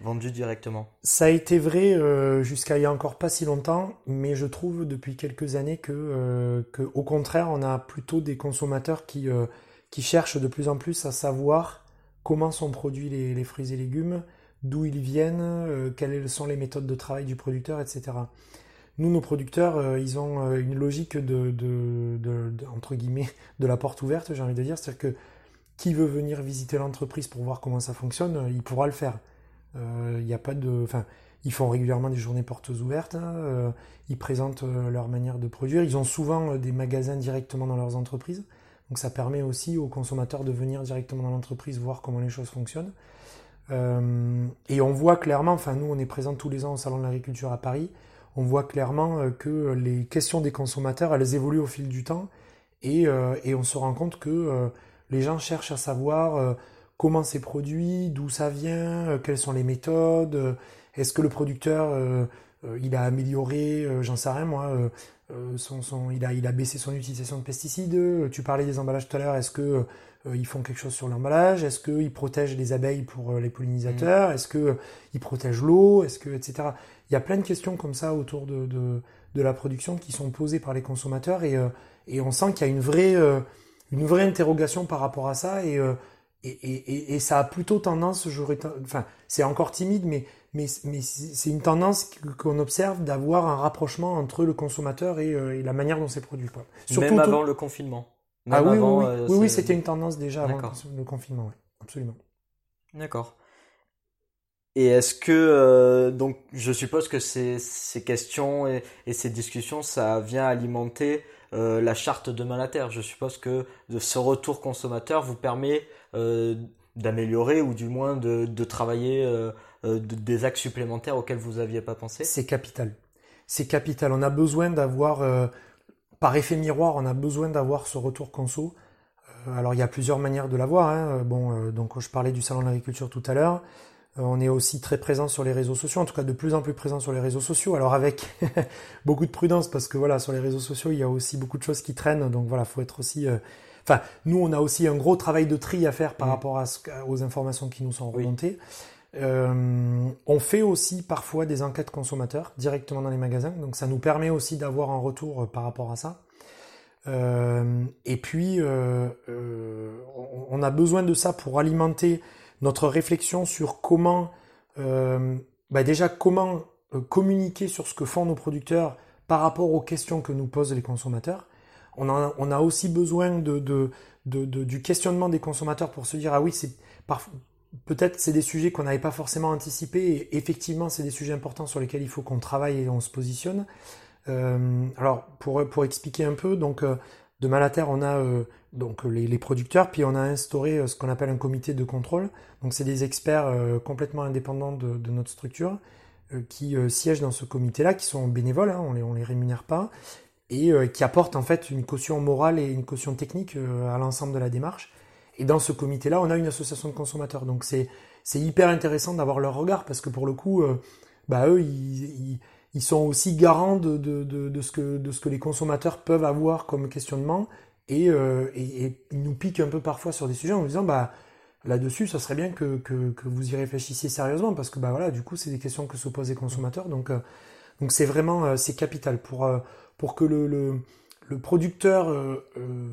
vendu directement? Ça a été vrai euh, jusqu'à il y a encore pas si longtemps, mais je trouve depuis quelques années que, euh, que au contraire, on a plutôt des consommateurs qui, euh, qui cherchent de plus en plus à savoir comment sont produits les fruits et légumes, d'où ils viennent, quelles sont les méthodes de travail du producteur, etc. Nous, nos producteurs, ils ont une logique de, de, de, entre guillemets, de la porte ouverte, j'ai envie de dire, c'est-à-dire que qui veut venir visiter l'entreprise pour voir comment ça fonctionne, il pourra le faire. Euh, a pas de, enfin, ils font régulièrement des journées portes ouvertes. Hein, euh, ils présentent euh, leur manière de produire. Ils ont souvent des magasins directement dans leurs entreprises. Donc ça permet aussi aux consommateurs de venir directement dans l'entreprise voir comment les choses fonctionnent. Et on voit clairement, enfin nous on est présents tous les ans au Salon de l'agriculture à Paris, on voit clairement que les questions des consommateurs, elles évoluent au fil du temps et, et on se rend compte que les gens cherchent à savoir comment c'est produit, d'où ça vient, euh, quelles sont les méthodes, euh, est-ce que le producteur euh, il a amélioré, j'en sais rien moi, son, son, il, a, il a baissé son utilisation de pesticides, tu parlais des emballages tout à l'heure, est-ce que ils font quelque chose sur l'emballage, est-ce qu'ils protègent les abeilles pour les pollinisateurs, mmh. est-ce qu'ils protègent l'eau, est-ce que, etc. Il y a plein de questions comme ça autour de, de, de la production qui sont posées par les consommateurs et, et on sent qu'il y a une vraie, une vraie interrogation par rapport à ça et et, et, et, ça a plutôt tendance, enfin, c'est encore timide, mais, mais, mais c'est une tendance qu'on observe d'avoir un rapprochement entre le consommateur et, euh, la manière dont c'est produit. Quoi. Surtout Même avant le confinement. Ah oui, oui, euh, oui, oui, c'était une tendance déjà avant le confinement, oui, absolument. D'accord. Et est-ce que, euh, donc, je suppose que ces, ces questions et, et, ces discussions, ça vient alimenter euh, la charte de Malater. Je suppose que ce retour consommateur vous permet d'améliorer ou du moins de, de travailler des axes supplémentaires auxquels vous n'aviez pas pensé? C'est capital. C'est capital. On a besoin d'avoir, par effet miroir, on a besoin d'avoir ce retour conso. alors il y a plusieurs manières de l'avoir. Hein. Bon, donc je parlais du salon de l'agriculture tout à l'heure. Euh, on est aussi très présent sur les réseaux sociaux, en tout cas de plus en plus présent sur les réseaux sociaux. Alors avec beaucoup de prudence parce que voilà, sur les réseaux sociaux, il y a aussi beaucoup de choses qui traînent. Donc voilà, faut être aussi. Euh, enfin, nous, on a aussi un gros travail de tri à faire par mm. rapport à aux informations qui nous sont remontées. Euh, on fait aussi parfois des enquêtes consommateurs directement dans les magasins, donc ça nous permet aussi d'avoir un retour par rapport à ça. et puis, on a besoin de ça pour alimenter notre réflexion sur comment, euh, bah déjà comment euh, communiquer sur ce que font nos producteurs par rapport aux questions que nous posent les consommateurs. On a, aussi besoin du questionnement des consommateurs pour se dire ah oui c'est peut-être c'est des sujets qu'on n'avait pas forcément anticipés et effectivement c'est des sujets importants sur lesquels il faut qu'on travaille et on se positionne. Euh, alors pour, pour expliquer un peu donc euh, de Malater on a euh, donc les, producteurs, puis on a instauré euh, ce qu'on appelle un comité de contrôle. Donc c'est des experts complètement indépendants de, notre structure qui siègent dans ce comité-là, qui sont bénévoles, hein, on les, on les rémunère pas, et qui apportent en fait une caution morale et une caution technique à l'ensemble de la démarche. Et dans ce comité-là, on a une association de consommateurs. Donc c'est hyper intéressant d'avoir leur regard parce que pour le coup, bah eux ils, ils sont aussi garants de, de, de, ce que, de ce que les consommateurs peuvent avoir comme questionnement et, euh, et, et, ils nous piquent un peu parfois sur des sujets en disant bah là-dessus, ça serait bien que, que, que, vous y réfléchissiez sérieusement parce que bah voilà, du coup, c'est des questions que se posent les consommateurs. Donc, euh, donc c'est vraiment euh, c'est capital pour euh, pour que le, le, le producteur euh,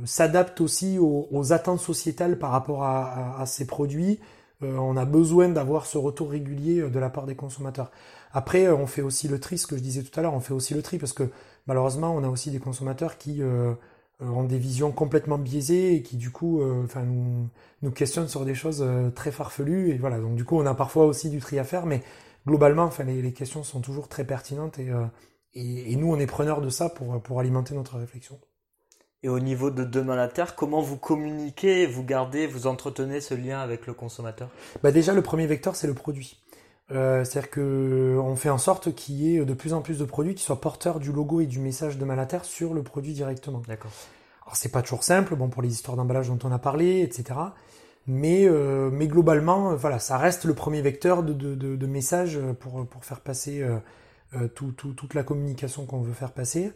s'adapte aussi aux, aux, attentes sociétales par rapport à, à, à ses produits. on a besoin d'avoir ce retour régulier de la part des consommateurs. Après, on fait aussi le tri, ce que je disais tout à l'heure, on fait aussi le tri parce que malheureusement, on a aussi des consommateurs qui ont des visions complètement biaisées et qui du coup enfin nous, nous questionnent sur des choses très farfelues et voilà donc du coup on a parfois aussi du tri à faire mais globalement, enfin, les, les, questions sont toujours très pertinentes et, euh, et, et, nous, on est preneurs de ça pour, pour alimenter notre réflexion. Et au niveau de Demain la Terre, comment vous communiquez, vous gardez, vous entretenez ce lien avec le consommateur? Bah Déjà, le premier vecteur, c'est le produit. Euh, C'est-à-dire qu'on fait en sorte qu'il y ait de plus en plus de produits qui soient porteurs du logo et du message Demain la Terre sur le produit directement. D'accord. Alors, c'est pas toujours simple, bon, pour les histoires d'emballage dont on a parlé, etc. Mais, euh, mais globalement, euh, voilà, ça reste le premier vecteur de, de, de, de message pour, pour faire passer euh, tout, tout, toute la communication qu'on veut faire passer.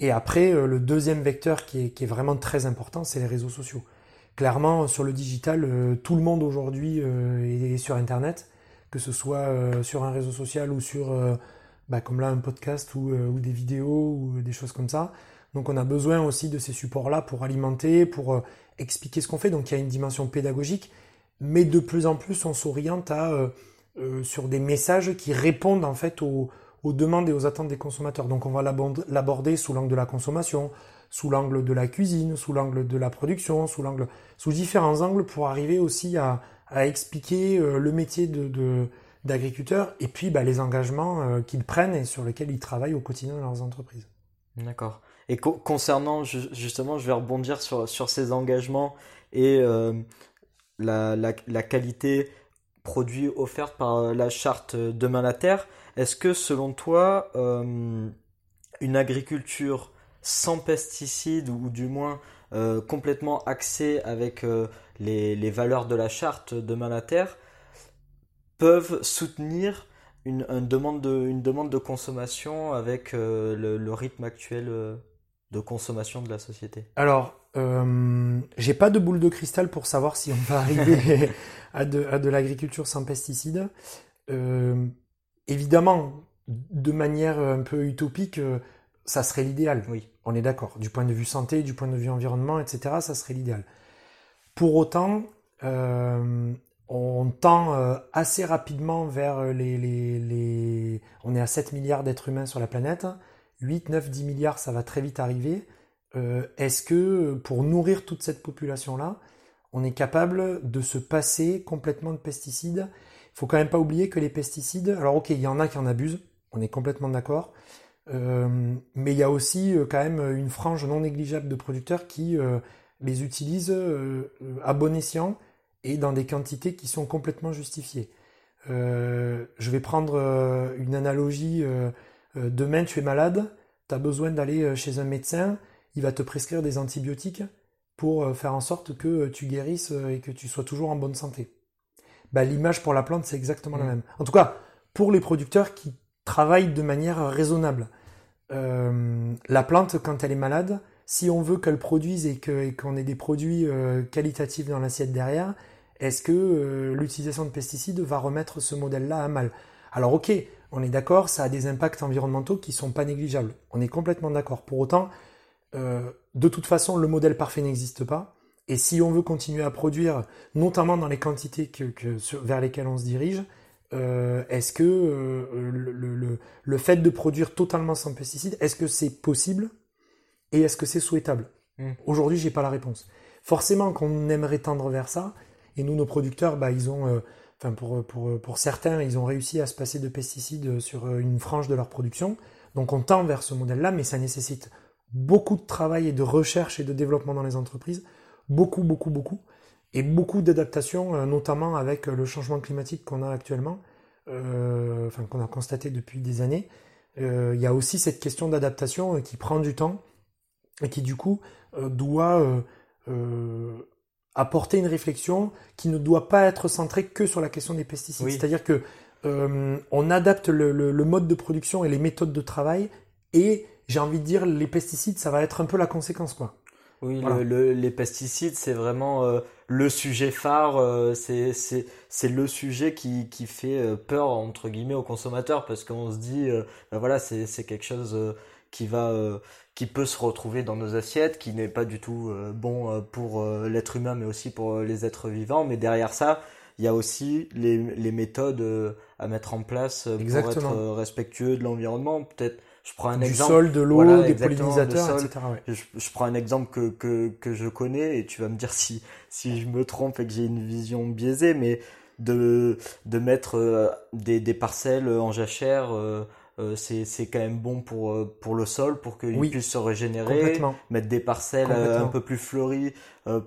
Et après, euh, le deuxième vecteur qui est, vraiment très important, c'est les réseaux sociaux. Clairement, sur le digital, euh, tout le monde aujourd'hui est, sur Internet, que ce soit sur un réseau social ou sur, bah, comme là, un podcast ou, des vidéos ou des choses comme ça. Donc on a besoin aussi de ces supports-là pour alimenter, pour expliquer ce qu'on fait. Donc il y a une dimension pédagogique, mais de plus en plus on s'oriente euh, euh, sur des messages qui répondent en fait aux, aux, demandes et aux attentes des consommateurs. Donc on va l'aborder sous l'angle de la consommation, sous l'angle de la cuisine, sous l'angle de la production, sous l'angle sous différents angles pour arriver aussi à, expliquer euh, le métier d'agriculteurs et puis bah, les engagements euh, qu'ils prennent et sur lesquels ils travaillent au quotidien dans leurs entreprises. D'accord. Et co concernant justement, je vais rebondir sur, ces engagements et euh, la, qualité produit offerte par la charte Demain la Terre. Est-ce que selon toi, euh, une agriculture sans pesticides ou du moins euh, complètement axée avec euh, les, valeurs de la charte Demain la Terre peuvent soutenir une, demande, de, consommation avec euh, le, rythme actuel de consommation de la société? Euh, j'ai pas de boule de cristal pour savoir si on va arriver à de, à de l'agriculture sans pesticides. Euh, évidemment, de manière un peu utopique, euh, ça serait l'idéal. Oui. On est d'accord. Du point de vue santé, du point de vue environnement, etc., ça serait l'idéal. Pour autant, euh, on tend assez rapidement vers les, les, les... On est à 7 milliards d'êtres humains sur la planète. 8, 9, 10 milliards, ça va très vite arriver. Euh, Est-ce que pour nourrir toute cette population-là, on est capable de se passer complètement de pesticides? Il faut quand même pas oublier que les pesticides, alors ok, il y en a qui en abusent, on est complètement d'accord, euh, mais il y a aussi euh, quand même une frange non négligeable de producteurs qui euh, les utilisent euh, à bon escient et dans des quantités qui sont complètement justifiées. Euh, je vais prendre une analogie euh, demain tu es malade, tu as besoin d'aller euh, chez un médecin, il va te prescrire des antibiotiques pour euh, faire en sorte que tu guérisses et que tu sois toujours en bonne santé. Bah, L'image pour la plante, c'est exactement mmh. la même. En tout cas, pour les producteurs qui travaillent de manière raisonnable. Euh, la plante, quand elle est malade, si on veut qu'elle produise et qu'on ait des produits euh, qualitatifs dans l'assiette derrière, est-ce que euh, l'utilisation de pesticides va remettre ce modèle-là à mal? Alors ok, on est d'accord, ça a des impacts environnementaux qui sont pas négligeables. On est complètement d'accord. Pour autant, euh, de toute façon, le modèle parfait n'existe pas. Et si on veut continuer à produire, notamment dans les quantités que, que, sur, vers lesquelles on se dirige, euh, est-ce que euh, le, le, le, fait de produire totalement sans pesticides, est-ce que c'est possible et est-ce que c'est souhaitable? Mmh. Aujourd'hui, j'ai pas la réponse. Forcément qu'on aimerait tendre vers ça, et nous, nos producteurs, bah, ils ont euh, enfin pour, pour, pour certains, ils ont réussi à se passer de pesticides sur une frange de leur production. Donc on tend vers ce modèle-là, mais ça nécessite beaucoup de travail et de recherche et de développement dans les entreprises. Beaucoup, beaucoup, beaucoup. Et beaucoup d'adaptation, notamment avec le changement climatique qu'on a actuellement, euh, enfin qu'on a constaté depuis des années. Euh, il y a aussi cette question d'adaptation qui prend du temps et qui du coup euh, doit apporter une réflexion qui ne doit pas être centrée que sur la question des pesticides. Oui. C'est-à-dire que on adapte le, mode de production et les méthodes de travail et j'ai envie de dire les pesticides ça va être un peu la conséquence quoi. Oui, les pesticides, c'est vraiment euh, le sujet phare, euh, c'est le sujet qui, qui fait euh, peur, entre guillemets, aux consommateurs, parce qu'on se dit, ben voilà, c'est quelque chose qui, va, qui peut se retrouver dans nos assiettes, qui n'est pas du tout bon pour l'être humain, mais aussi pour les êtres vivants. Mais derrière ça, il y a aussi les, les méthodes à mettre en place pour être respectueux de l'environnement. Peut-être je prends un du exemple. sol, de l'eau, des pollinisateurs, etc. Je, prends un exemple que, que, que je connais et tu vas me dire si, si je me trompe et que j'ai une vision biaisée, mais de, de mettre euh, des, des parcelles en jachère, euh, euh, c'est, c'est quand même bon pour, pour le sol, pour qu'il puisse se régénérer. Mettre des parcelles un peu plus fleuries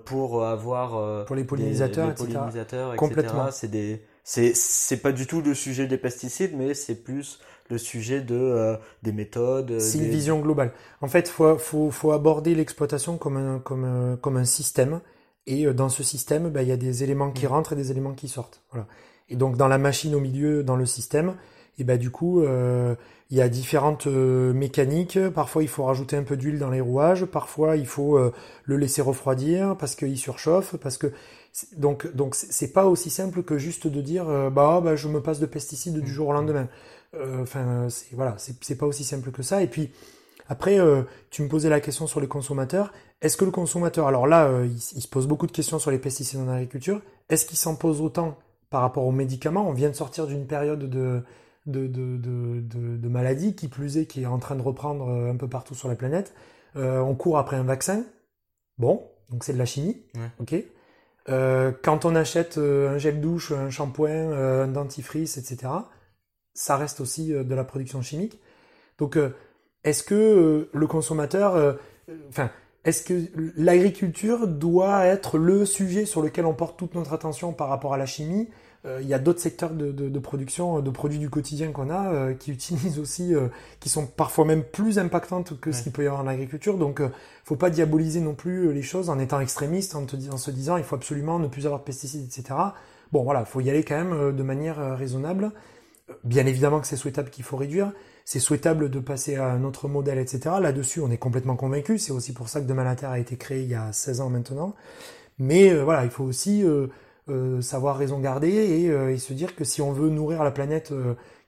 pour avoir pour les pollinisateurs, des, pollinisateurs etc. C'est des, c'est, c'est pas du tout le sujet des pesticides, mais c'est plus le sujet de euh, des méthodes. Euh, c'est une vision globale. En fait, faut faut, faut aborder l'exploitation comme un comme un, comme un système. Et euh, dans ce système, bah, il y a des éléments qui mm. rentrent et des éléments qui sortent. Voilà. Et donc dans la machine au milieu, dans le système, et bah du coup, euh, il y a différentes mécaniques. Parfois, il faut rajouter un peu d'huile dans les rouages. Parfois, il faut le laisser refroidir parce qu'il surchauffe. Parce que donc donc c'est pas aussi simple que juste de dire bah, bah je me passe de pesticides du mm. jour au lendemain. Euh, enfin, c'est voilà, c'est pas aussi simple que ça. Et puis après, euh, tu me posais la question sur les consommateurs. Est-ce que le consommateur, alors là, euh, il, se pose beaucoup de questions sur les pesticides en agriculture. Est-ce qu'il s'en pose autant par rapport aux médicaments? On vient de sortir d'une période de de, de, de, de, maladie, qui plus est, qui est en train de reprendre un peu partout sur la planète. on court après un vaccin. Bon, donc c'est de la chimie. Ok. Quand on achète un gel douche, un shampoing, un dentifrice, etc ça reste aussi euh, de la production chimique. Donc, euh, est-ce que euh, le consommateur, enfin, est-ce que l'agriculture doit être le sujet sur lequel on porte toute notre attention par rapport à la chimie? Il y a d'autres secteurs de, production de produits du quotidien qu'on a qui utilisent aussi, qui sont parfois même plus impactantes que ce qu'il peut y avoir en agriculture. Donc, faut pas diaboliser non plus les choses en étant extrémiste, en, en se disant il faut absolument ne plus avoir de pesticides, etc. Bon, voilà, faut y aller quand même de manière raisonnable. Bien évidemment que c'est souhaitable qu'il faut réduire, c'est souhaitable de passer à un autre modèle, etc. Là-dessus, on est complètement convaincu. C'est aussi pour ça que Demain la Terre a été créé il y a 16 ans maintenant. Mais euh, voilà, il faut aussi euh, euh, savoir raison garder et, se dire que si on veut nourrir la planète,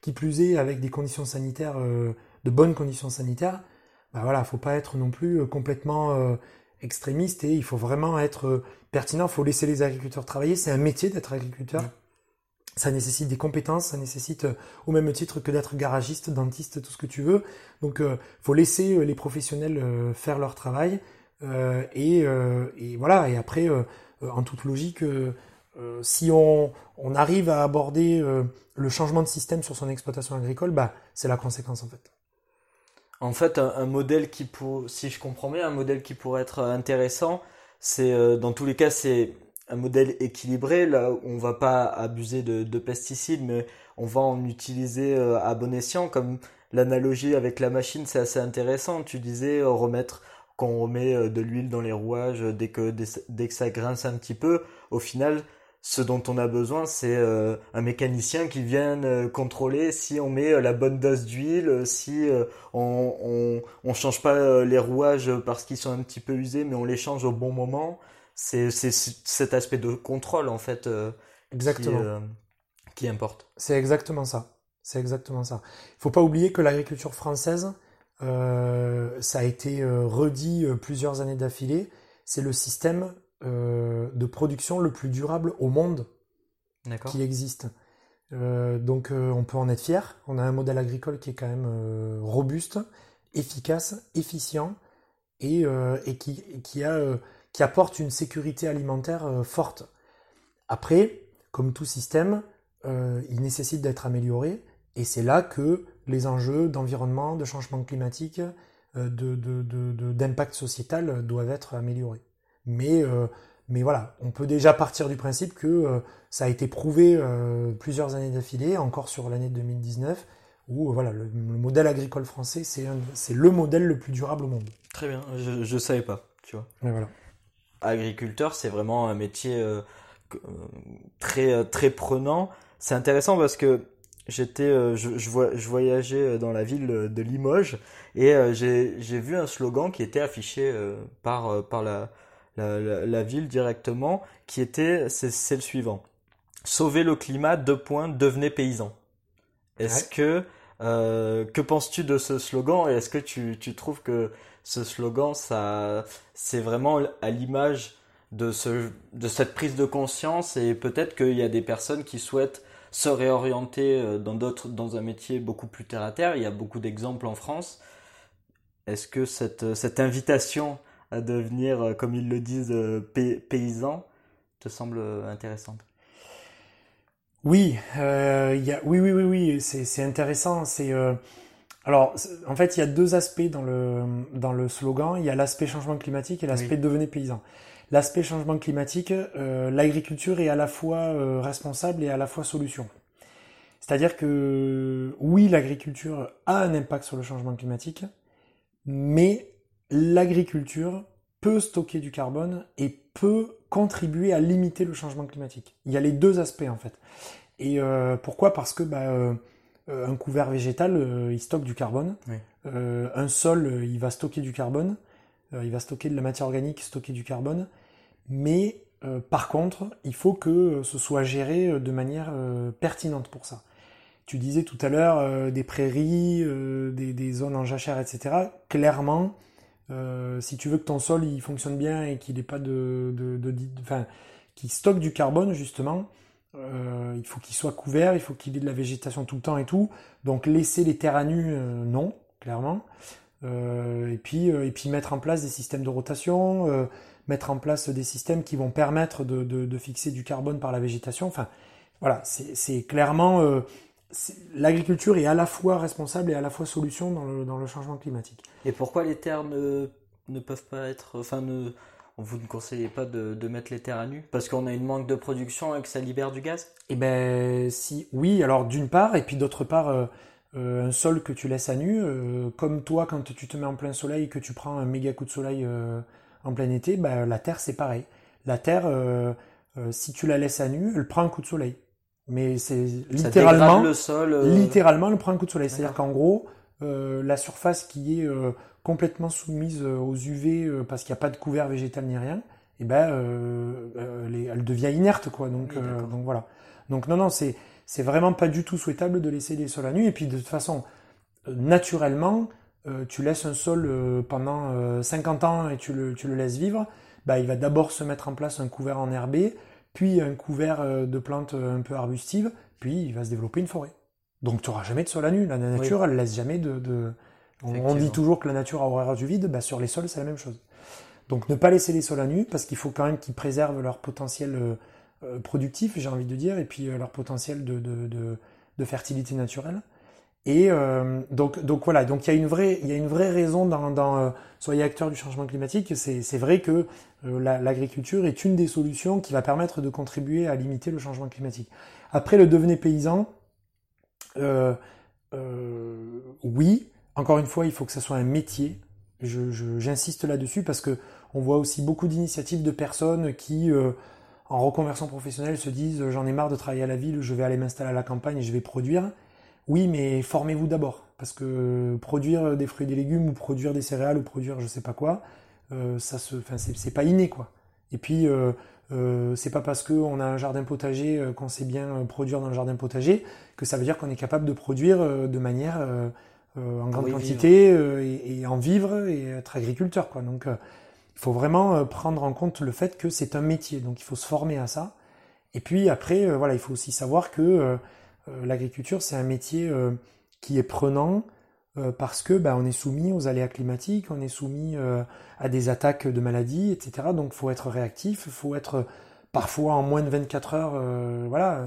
qui plus est avec des conditions sanitaires, de bonnes conditions sanitaires, bah voilà, faut pas être non plus complètement extrémiste et il faut vraiment être pertinent. Faut laisser les agriculteurs travailler. C'est un métier d'être agriculteur ça nécessite des compétences, ça nécessite euh, au même titre que d'être garagiste, dentiste, tout ce que tu veux. Donc, euh, faut laisser euh, les professionnels faire leur travail et, voilà. Et après, en toute logique, si on, arrive à aborder le changement de système sur son exploitation agricole, bah c'est la conséquence en fait. En fait, un, modèle qui si je comprends bien, un modèle qui pourrait être intéressant, c'est dans tous les cas, c'est un modèle équilibré, là on va pas abuser de, pesticides, mais on va en utiliser euh, à bon escient, comme l'analogie avec la machine, c'est assez intéressant. Tu disais euh, remettre quand on remet euh, de l'huile dans les rouages dès que dès que ça grince un petit peu, au final, ce dont on a besoin, c'est un mécanicien qui vienne contrôler si on met la bonne dose d'huile, si on, on, on change pas les rouages parce qu'ils sont un petit peu usés, mais on les change au bon moment c'est cet aspect de contrôle en fait euh, exactement. Qui, euh, qui importe. C'est exactement ça. C'est exactement ça. Il faut pas oublier que l'agriculture française, euh, ça a été redit plusieurs années d'affilée, c'est le système de production le plus durable au monde qui existe. donc on peut en être fier. On a un modèle agricole qui est quand même robuste, efficace, efficient et, et qui, qui a qui apporte une sécurité alimentaire euh, forte. Après, comme tout système, euh, il nécessite d'être amélioré, et c'est là que les enjeux d'environnement, de changement climatique, euh, d'impact sociétal doivent être améliorés. Mais, mais voilà, on peut déjà partir du principe que ça a été prouvé plusieurs années d'affilée, encore sur l'année 2019, où voilà, le, modèle agricole français, c'est le modèle le plus durable au monde. Très bien, je ne savais pas, tu vois. voilà agriculteur, c'est vraiment un métier euh, euh, très euh, très prenant. C'est intéressant parce que j'étais, je, je, voyageais dans la ville de Limoges et j'ai vu un slogan qui était affiché par, par la, la, la, ville directement, qui était, c'est le suivant. Sauver le climat, deux points, devenez paysan. Est-ce que, que penses-tu de ce slogan et est-ce que tu, tu trouves que ce slogan, ça, c'est vraiment à l'image de, ce, de cette prise de conscience et peut-être qu'il y a des personnes qui souhaitent se réorienter euh, dans d'autres, dans un métier beaucoup plus terre à terre. Il y a beaucoup d'exemples en France. Est-ce que cette, cette invitation à devenir, euh, comme ils le disent, euh, paysan te semble intéressante oui, euh, y a, oui, oui, oui, oui, c'est intéressant. C'est alors, en fait, il y a deux aspects dans le, dans le slogan. Il y a l'aspect changement climatique et l'aspect devenez paysan. L'aspect changement climatique, euh, l'agriculture est à la fois euh, responsable et à la fois solution. C'est-à-dire que oui, l'agriculture a un impact sur le changement climatique, mais l'agriculture peut stocker du carbone et peut contribuer à limiter le changement climatique. Il y a les deux aspects en fait. Et euh, pourquoi? Parce que bah, euh, un couvert végétal, euh, il stocke du carbone. Euh, un sol, il va stocker du carbone. il va stocker de la matière organique, stocker du carbone. Mais par contre, il faut que ce soit géré de manière pertinente pour ça. Tu disais tout à l'heure des prairies, des, zones en jachère, etc. Clairement, si tu veux que ton sol il fonctionne bien et qu'il n'ait pas de, enfin, qui stocke du carbone justement, euh, il faut qu'il soit couvert, il faut qu'il ait de la végétation tout le temps et tout. Donc laisser les terres à nu, euh, non, clairement. Euh, et puis et puis mettre en place des systèmes de rotation, mettre en place des systèmes qui vont permettre de, fixer du carbone par la végétation. Enfin, voilà, c'est clairement l'agriculture est à la fois responsable et à la fois solution dans le, dans le changement climatique. Et pourquoi les terres ne, ne peuvent pas être, enfin ne vous ne conseillez pas de, mettre les terres à nu? Parce qu'on a une manque de production et que ça libère du gaz? Eh ben si, oui. Alors d'une part et puis d'autre part, euh, euh, un sol que tu laisses à nu, euh, comme toi quand tu te mets en plein soleil et que tu prends un méga coup de soleil en plein été, ben, la terre c'est pareil. La terre, si tu la laisses à nu, elle prend un coup de soleil. Mais c'est littéralement, le sol, littéralement, elle prend un coup de soleil. C'est-à-dire qu'en gros, la surface qui est complètement soumise euh, aux UV euh, parce qu'il n'y a pas de couvert végétal ni rien, et eh ben euh, elle devient inerte quoi. Donc donc voilà. Donc non non c'est c'est vraiment pas du tout souhaitable de laisser les sols à nu et puis de toute façon naturellement tu laisses un sol pendant 50 ans et tu le, tu le laisses vivre, bah, il va d'abord se mettre en place un couvert en herbé, puis un couvert de plantes un peu arbustives, puis il va se développer une forêt. Donc tu n'auras jamais de sol à nu. La nature, elle laisse jamais de, de, on, dit toujours que la nature a horreur du vide, bah sur les sols c'est la même chose. Donc ne pas laisser les sols à nu, parce qu'il faut quand même qu'ils préservent leur potentiel euh, euh, productif, j'ai envie de dire, et puis euh, leur potentiel de, de, de, fertilité naturelle. Et donc, donc voilà, donc il y a une vraie, il y a une vraie raison dans, dans soyez acteur du changement climatique. C'est vrai que l'agriculture est une des solutions qui va permettre de contribuer à limiter le changement climatique. Après, le devenez paysan, oui, encore une fois, il faut que ce soit un métier. J'insiste là-dessus parce que on voit aussi beaucoup d'initiatives de personnes qui, euh, en reconversion professionnelle, se disent j'en ai marre de travailler à la ville, je vais aller m'installer à la campagne et je vais produire. Oui, mais formez-vous d'abord parce que produire des fruits et des légumes ou produire des céréales ou produire je sais pas quoi, euh, ça se, enfin c'est pas inné quoi. Et puis euh, euh, c'est pas parce qu'on a un jardin potager qu'on sait bien produire dans le jardin potager que ça veut dire qu'on est capable de produire de manière euh, en grande quantité euh, et, en vivre et être agriculteur. Quoi. Donc euh, il faut vraiment prendre en compte le fait que c'est un métier, donc il faut se former à ça. Et puis après, voilà, il faut aussi savoir que l'agriculture, c'est un métier qui est prenant parce que ben, on est soumis aux aléas climatiques, on est soumis à des attaques de maladies, etc. Donc il faut être réactif, il faut être parfois en moins de 24 heures, voilà,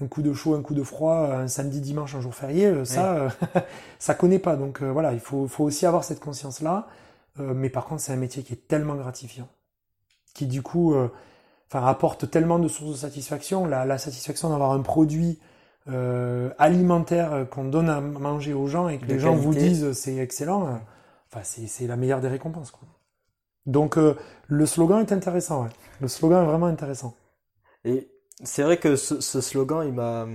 un coup de chaud, un coup de froid, un samedi, dimanche, un jour férié, euh, ça, euh, ça connaît pas. Donc euh, voilà, il faut, faut aussi avoir cette conscience-là. mais par contre, c'est un métier qui est tellement gratifiant, qui du coup, enfin, apporte tellement de sources de satisfaction. La, la satisfaction d'avoir un produit alimentaire qu'on donne à manger aux gens et que les gens vous disent c'est excellent. Enfin, c'est la meilleure des récompenses. Quoi. Donc le slogan est intéressant. Ouais. Le slogan est vraiment intéressant. Et c'est vrai que ce, slogan, il m'a,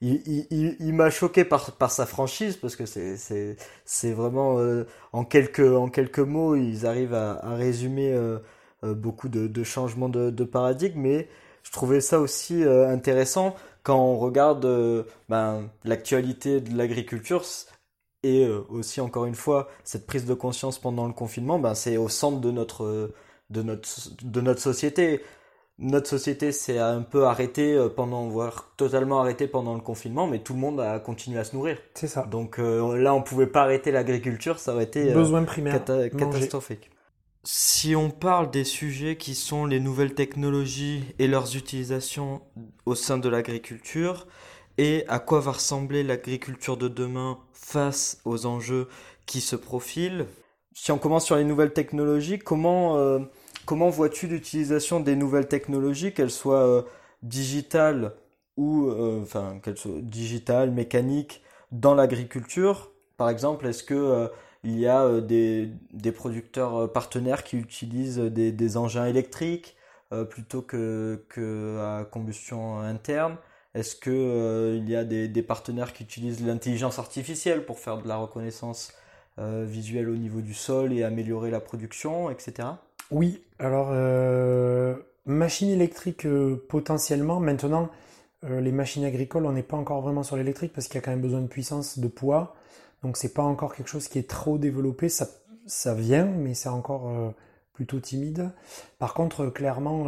il, m'a choqué par, par sa franchise parce que c'est, c'est, c'est vraiment euh, en, quelques, en quelques mots, ils arrivent à, à résumer euh, euh, beaucoup de, de changements de, de, paradigme. Mais je trouvais ça aussi intéressant quand on regarde ben, l'actualité de l'agriculture et aussi encore une fois cette prise de conscience pendant le confinement. Ben, c'est au centre de notre, de notre, de notre société notre société s'est un peu arrêtée euh, pendant, voire totalement arrêtée pendant le confinement, mais tout le monde a continué à se nourrir. C'est ça. Donc euh, là, on pouvait pas arrêter l'agriculture, ça aurait été euh, Besoin primaire, catastrophique. Si on parle des sujets qui sont les nouvelles technologies et leurs utilisations au sein de l'agriculture, et à quoi va ressembler l'agriculture de demain face aux enjeux qui se profilent, si on commence sur les nouvelles technologies, comment Comment vois-tu l'utilisation des nouvelles technologies, qu'elles soient euh, digitales ou euh, qu'elles soient digitales, mécaniques, dans l'agriculture? Par exemple, est-ce que euh, il y a des, des, producteurs partenaires qui utilisent des, des engins électriques plutôt que, que, à combustion interne Est-ce que il y a des, des, partenaires qui utilisent l'intelligence artificielle pour faire de la reconnaissance visuelle au niveau du sol et améliorer la production, etc. Oui, alors euh, machines électriques euh, potentiellement. Maintenant, euh, les machines agricoles, on n'est pas encore vraiment sur l'électrique parce qu'il y a quand même besoin de puissance, de poids. Donc c'est pas encore quelque chose qui est trop développé. Ça, vient, mais c'est encore plutôt timide. Par contre, clairement,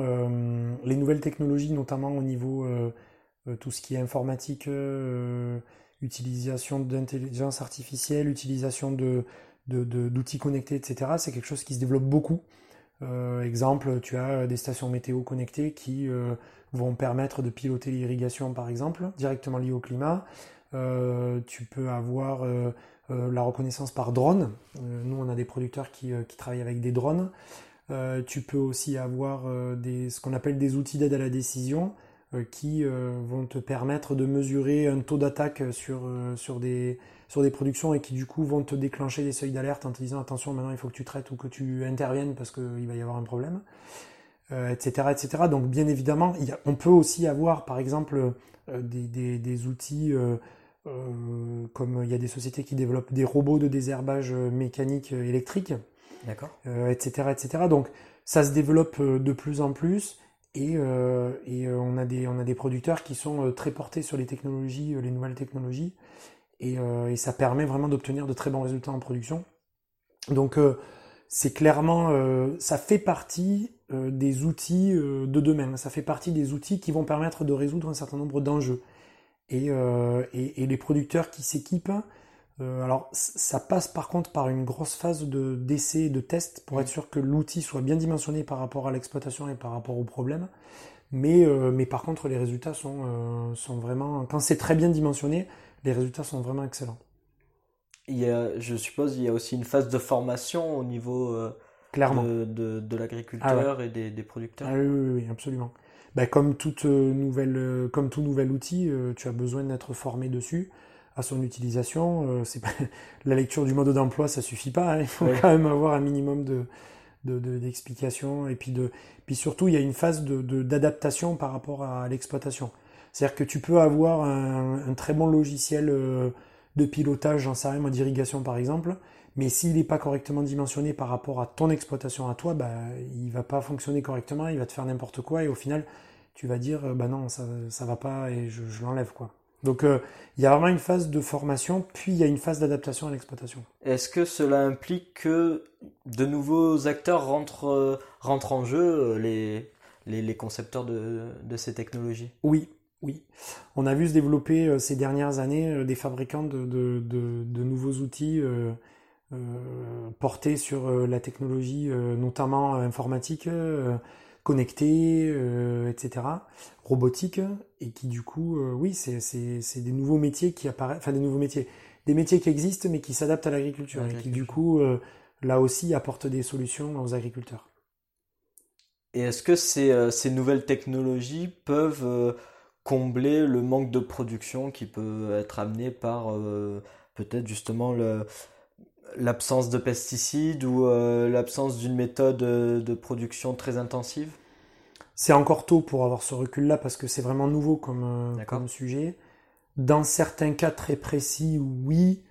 les nouvelles technologies, notamment au niveau tout ce qui est informatique, utilisation d'intelligence artificielle, utilisation d'outils connectés, etc., c'est quelque chose qui se développe beaucoup. Euh, exemple, tu as des stations météo connectées qui euh, vont permettre de piloter l'irrigation, par exemple, directement liée au climat. Euh, tu peux avoir la reconnaissance par drone. nous, on a des producteurs qui, travaillent avec des drones. tu peux aussi avoir des, ce qu'on appelle des outils d'aide à la décision qui vont te permettre de mesurer un taux d'attaque sur, sur des, sur des productions et qui du coup vont te déclencher des seuils d'alerte en te disant attention maintenant il faut que tu traites ou que tu interviennes parce qu'il va y avoir un problème, etc., euh, etc. Donc bien évidemment, on peut aussi avoir par exemple euh, des, outils euh, comme il y a des sociétés qui développent des robots de désherbage mécanique électrique, etc., etc. Donc ça se développe de plus en plus. Et, et on, a des, on a des producteurs qui sont très portés sur les technologies, les nouvelles technologies, euh, et, ça permet vraiment d'obtenir de très bons résultats en production. Donc euh, c'est clairement, euh, ça fait partie des outils de demain, ça fait partie des outils qui vont permettre de résoudre un certain nombre d'enjeux. Et, et, les producteurs qui s'équipent, alors ça passe par contre par une grosse phase de d'essai et de test pour être sûr que l'outil soit bien dimensionné par rapport à l'exploitation et par rapport au problème. Mais, mais par contre les résultats sont, sont vraiment, quand c'est très bien dimensionné, les résultats sont vraiment excellents. Il y a, je suppose il y a aussi une phase de formation au niveau euh, de, de, l'agriculteur ah et des, des producteurs. Ah oui, oui, absolument. Ben, comme, toute euh, nouvelle, euh, comme tout nouvel outil, tu as besoin d'être formé dessus, à son utilisation. c'est pas... La lecture du mode d'emploi, ça suffit pas. Hein. Il faut quand même avoir un minimum de, d'explications. et puis, de, puis surtout, il y a une phase d'adaptation par rapport à l'exploitation. C'est-à-dire que tu peux avoir un, très bon logiciel euh, de pilotage, j'en sais rien, d'irrigation par exemple, mais s'il n'est pas correctement dimensionné par rapport à ton exploitation à toi, bah, il va pas fonctionner correctement, il va te faire n'importe quoi, et au final, tu vas dire, bah non, ça, ça va pas, et je, l'enlève, quoi. Donc euh, il y a vraiment une phase de formation, puis il y a une phase d'adaptation à l'exploitation. Est-ce que cela implique que de nouveaux acteurs rentrent, euh, rentrent en jeu, les, les, concepteurs de, de, ces technologies? Oui, oui, on a vu se développer euh, ces dernières années euh, des fabricants de, nouveaux outils euh, portés sur la technologie, notamment informatique, connectée, etc., robotique, et qui du coup, oui, c'est des nouveaux métiers qui apparaissent, enfin des nouveaux métiers, des métiers qui existent mais qui s'adaptent à l'agriculture, et qui du coup, là aussi, apportent des solutions aux agriculteurs. Et est-ce que ces, nouvelles technologies peuvent combler le manque de production qui peut être amené par euh, peut-être justement l'absence de pesticides ou euh, l'absence d'une méthode euh, de production très intensive? C'est encore tôt pour avoir ce recul-là parce que c'est vraiment nouveau comme, comme sujet. Dans certains cas très précis, oui,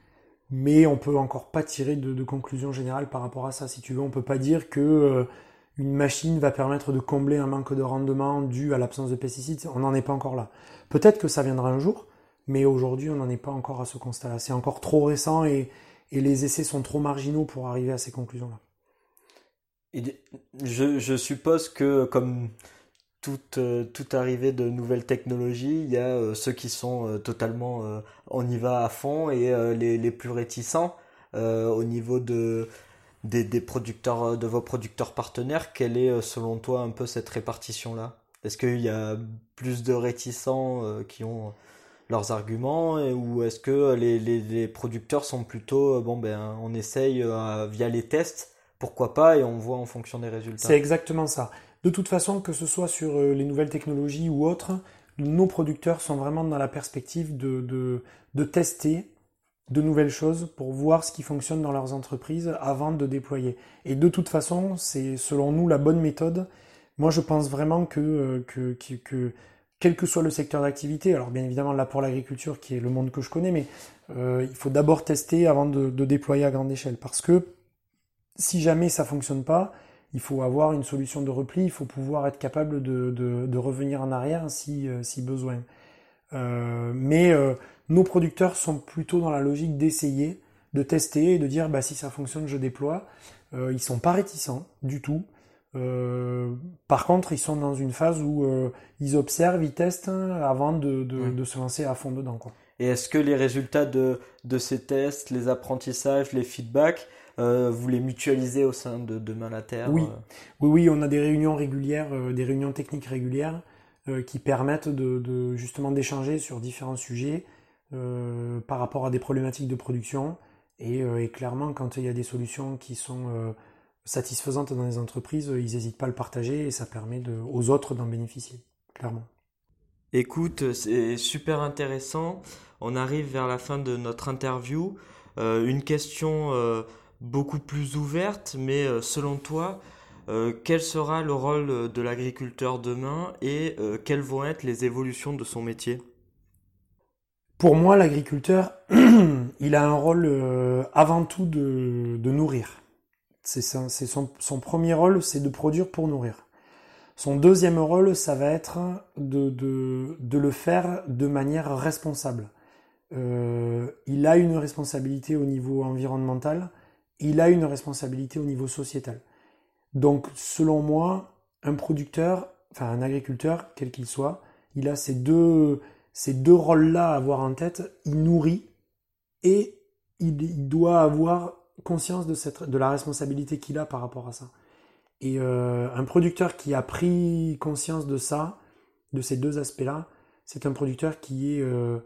mais on peut encore pas tirer de, de conclusion générale par rapport à ça. Si tu veux, on peut pas dire que euh, une machine va permettre de combler un manque de rendement dû à l'absence de pesticides. On n'en est pas encore là. Peut-être que ça viendra un jour, mais aujourd'hui, on n'en est pas encore à ce constat-là. C'est encore trop récent et, et les essais sont trop marginaux pour arriver à ces conclusions-là. Je, suppose que comme toute, euh, toute arrivée de nouvelles technologies, il y a euh, ceux qui sont euh, totalement on y va à fond et les, les, plus réticents au niveau de, des, des, producteurs, de vos producteurs partenaires. Quelle est selon toi un peu cette répartition-là? Est-ce qu'il y a plus de réticents qui ont leurs arguments ou est-ce que les, les, producteurs sont plutôt bon ben on essaye via les tests pourquoi pas et on voit en fonction des résultats. C'est exactement ça. De toute façon, que ce soit sur euh, les nouvelles technologies ou autres, nos producteurs sont vraiment dans la perspective de, de, de tester de nouvelles choses pour voir ce qui fonctionne dans leurs entreprises avant de déployer. Et de toute façon, c'est selon nous la bonne méthode. Moi, je pense vraiment euh, que, que quel que soit le secteur d'activité, alors bien évidemment là pour l'agriculture qui est le monde que je connais, mais euh, il faut d'abord tester avant de, déployer à grande échelle parce que si jamais ça fonctionne pas, il faut avoir une solution de repli, il faut pouvoir être capable de, revenir en arrière si, euh, besoin. Euh, mais nos producteurs sont plutôt dans la logique d'essayer, de tester et de dire bah, si ça fonctionne, je déploie. Ils sont pas réticents du tout. Euh, par contre, ils sont dans une phase où ils observent, ils testent avant de, de, de, se lancer à fond dedans. Quoi. Et est-ce que les résultats de, de ces tests, les apprentissages, les feedbacks, euh, vous les mutualisez au sein de Demain la Terre Oui, euh? Oui, oui, on a des réunions régulières, euh, des réunions techniques régulières qui permettent de, de justement d'échanger sur différents sujets par rapport à des problématiques de production. Et, et, clairement, quand il y a des solutions qui sont satisfaisantes dans les entreprises, ils n'hésitent pas à le partager et ça permet de, aux autres d'en bénéficier, clairement. Écoute, c'est super intéressant. On arrive vers la fin de notre interview. Euh, une question euh, beaucoup plus ouverte, mais euh, selon toi, quel sera le rôle de l'agriculteur demain et quelles vont être les évolutions de son métier? Pour moi, l'agriculteur, il a un rôle avant tout de, de nourrir. C'est son, son, premier rôle, c'est de produire pour nourrir. Son deuxième rôle, ça va être de, de, le faire de manière responsable. Euh, il a une responsabilité au niveau environnemental, il a une responsabilité au niveau sociétal. Donc, selon moi, un producteur, enfin un agriculteur, quel qu'il soit, il a ces deux, ces deux rôles-là à avoir en tête. Il nourrit et il, il doit avoir conscience de, cette, de la responsabilité qu'il a par rapport à ça. Et euh, un producteur qui a pris conscience de ça, de ces deux aspects-là, c'est un producteur qui est euh,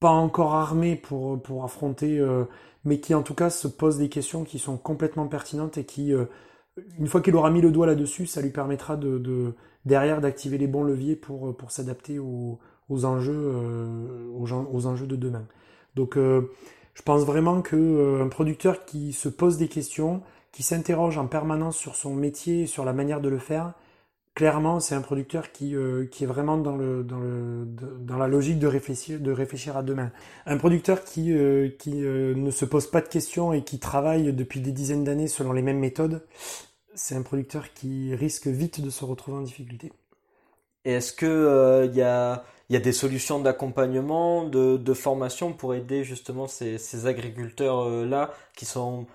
pas encore armé pour, pour affronter, euh, mais qui en tout cas se pose des questions qui sont complètement pertinentes et qui, une fois qu'il aura mis le doigt là-dessus, ça lui permettra de, de derrière d'activer les bons leviers pour, pour s'adapter aux, aux, enjeux, aux, enjeux de demain. Donc je pense vraiment que un producteur qui se pose des questions, qui s'interroge en permanence sur son métier, sur la manière de le faire, clairement, c'est un producteur qui, euh, qui est vraiment dans, le, dans, le, dans la logique de réfléchir, de réfléchir à demain. Un producteur qui, euh, qui euh, ne se pose pas de questions et qui travaille depuis des dizaines d'années selon les mêmes méthodes, c'est un producteur qui risque vite de se retrouver en difficulté. Et est-ce que il y a il y a des solutions d'accompagnement, de, de formation pour aider justement ces, ces agriculteurs là qui sont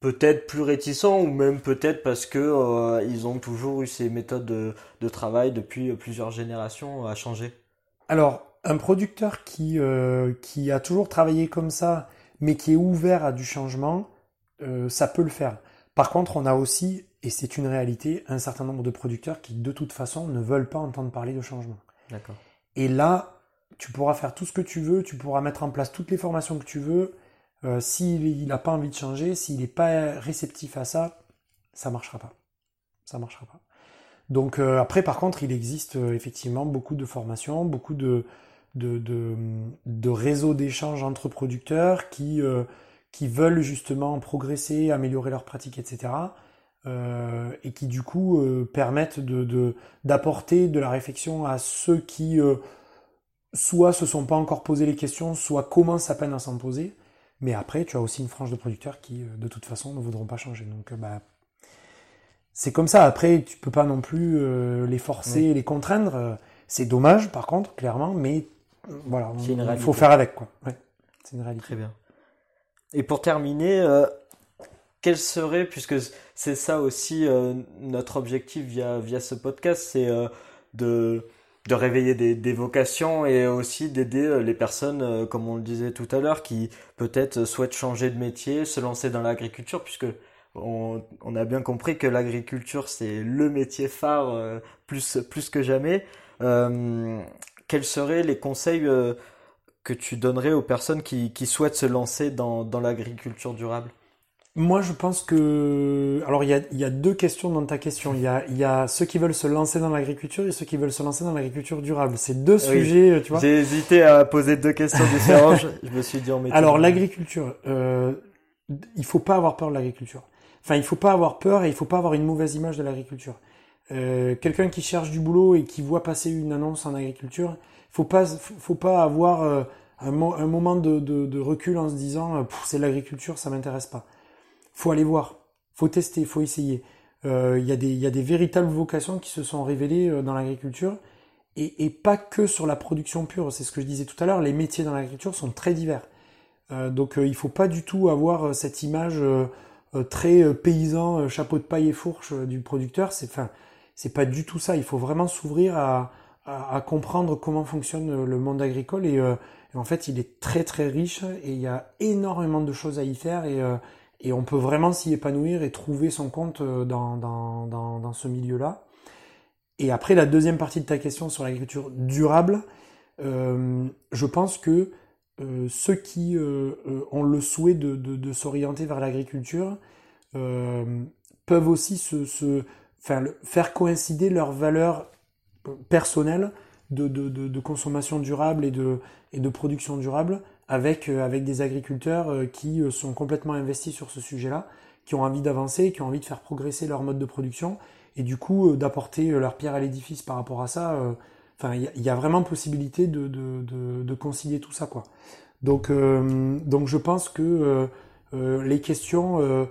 peut-être plus réticents ou même peut-être parce que euh, ils ont toujours eu ces méthodes de, de, travail depuis plusieurs générations à changer Alors, un producteur qui, euh, qui a toujours travaillé comme ça, mais qui est ouvert à du changement, euh, ça peut le faire. Par contre, on a aussi, et c'est une réalité, un certain nombre de producteurs qui de toute façon ne veulent pas entendre parler de changement. D'accord. Et là, tu pourras faire tout ce que tu veux, tu pourras mettre en place toutes les formations que tu veux, euh, s'il n'a pas envie de changer, s'il n'est pas réceptif à ça, ça marchera pas. Ça marchera pas. Donc euh, après, par contre, il existe euh, effectivement beaucoup de formations, beaucoup de, de, de, de réseaux d'échanges entre producteurs qui, euh, qui veulent justement progresser, améliorer leurs pratiques, etc. Euh, et qui du coup permettent de, d'apporter de, la réflexion à ceux qui soit se sont pas encore posé les questions, soit commencent à peine à s'en poser. Mais après, tu as aussi une frange de producteurs qui, euh, de toute façon, ne voudront pas changer. Donc, euh, bah, c'est comme ça. Après, tu peux pas non plus euh, les forcer, les contraindre. C'est dommage, par contre, clairement, mais voilà, il faut faire avec, quoi. c'est une réalité. Très bien. Et pour terminer, quel serait, puisque c'est ça aussi notre objectif via, via ce podcast, c'est de de réveiller des, vocations et aussi d'aider euh, les personnes, euh, comme on le disait tout à l'heure, qui peut-être souhaitent changer de métier, se lancer dans l'agriculture, puisque on, a bien compris que l'agriculture c'est le métier phare euh, plus, plus que jamais. quels seraient les conseils que tu donnerais aux personnes qui, souhaitent se lancer dans l'agriculture durable? Moi, je pense que. Alors, il y a, deux questions dans ta question. Il y a, ceux qui veulent se lancer dans l'agriculture et ceux qui veulent se lancer dans l'agriculture durable. C'est deux sujets, tu vois. J'ai hésité à poser deux questions différentes. je me suis dit en Alors, l'agriculture, euh, il faut pas avoir peur de l'agriculture. Enfin, il faut pas avoir peur et il faut pas avoir une mauvaise image de l'agriculture. Euh, quelqu'un qui cherche du boulot et qui voit passer une annonce en agriculture, faut pas, faut pas avoir euh, un, moment de, recul en se disant, c'est l'agriculture, ça m'intéresse pas faut aller voir, faut tester, faut essayer. Euh, il y, y, a des véritables vocations qui se sont révélées euh, dans l'agriculture et, et, pas que sur la production pure. C'est ce que je disais tout à l'heure. Les métiers dans l'agriculture sont très divers. Euh, donc euh, il faut pas du tout avoir cette image très paysan, chapeau de paille et fourche du producteur. C'est enfin c'est pas du tout ça. Il faut vraiment s'ouvrir à, à, à, comprendre comment fonctionne le monde agricole et, et, en fait il est très très riche et il y a énormément de choses à y faire et et on peut vraiment s'y épanouir et trouver son compte euh, dans, dans, dans, ce milieu-là. Et après, la deuxième partie de ta question sur l'agriculture durable, euh, je pense que euh, ceux qui ont le souhait de, de, s'orienter vers l'agriculture peuvent aussi se, se faire coïncider leurs valeurs personnelles de, de, consommation durable et de, et de production durable avec, euh, avec des agriculteurs euh, qui euh, sont complètement investis sur ce sujet-là, qui ont envie d'avancer, qui ont envie de faire progresser leur mode de production, et du coup d'apporter leur pierre à l'édifice par rapport à ça. Enfin, il y, a vraiment possibilité de, de, de, de, concilier tout ça, quoi. Donc, donc je pense que les questions,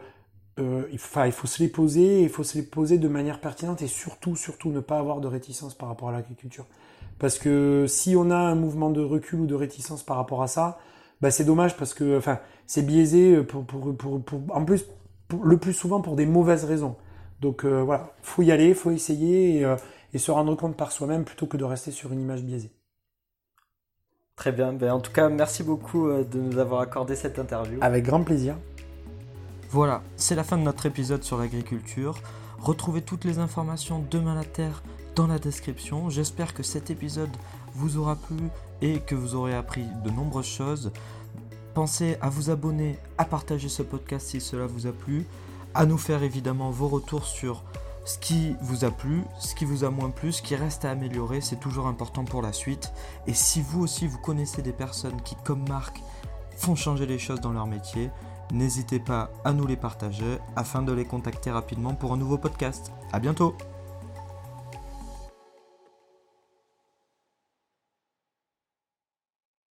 enfin, il faut se les poser, il faut se les poser de manière pertinente et surtout, surtout ne pas avoir de réticence par rapport à l'agriculture. Parce que si on a un mouvement de recul ou de réticence par rapport à ça, bah c'est dommage parce que enfin c'est biaisé pour, pour, pour, pour en plus le plus souvent pour des mauvaises raisons. Donc euh, voilà, faut y aller, faut essayer et, euh, et se rendre compte par soi-même plutôt que de rester sur une image biaisée. Très bien. Ben, en tout cas, merci beaucoup euh, de nous avoir accordé cette interview. Avec grand plaisir. Voilà, c'est la fin de notre épisode sur l'agriculture. Retrouvez toutes les informations de la Terre dans la description. J'espère que cet épisode vous aura plu et que vous aurez appris de nombreuses choses. Pensez à vous abonner, à partager ce podcast si cela vous a plu, à nous faire évidemment vos retours sur ce qui vous a plu, ce qui vous a moins plu, ce qui reste à améliorer, c'est toujours important pour la suite. Et si vous aussi vous connaissez des personnes qui, comme Marc, font changer les choses dans leur métier, n'hésitez pas à nous les partager afin de les contacter rapidement pour un nouveau podcast. A bientôt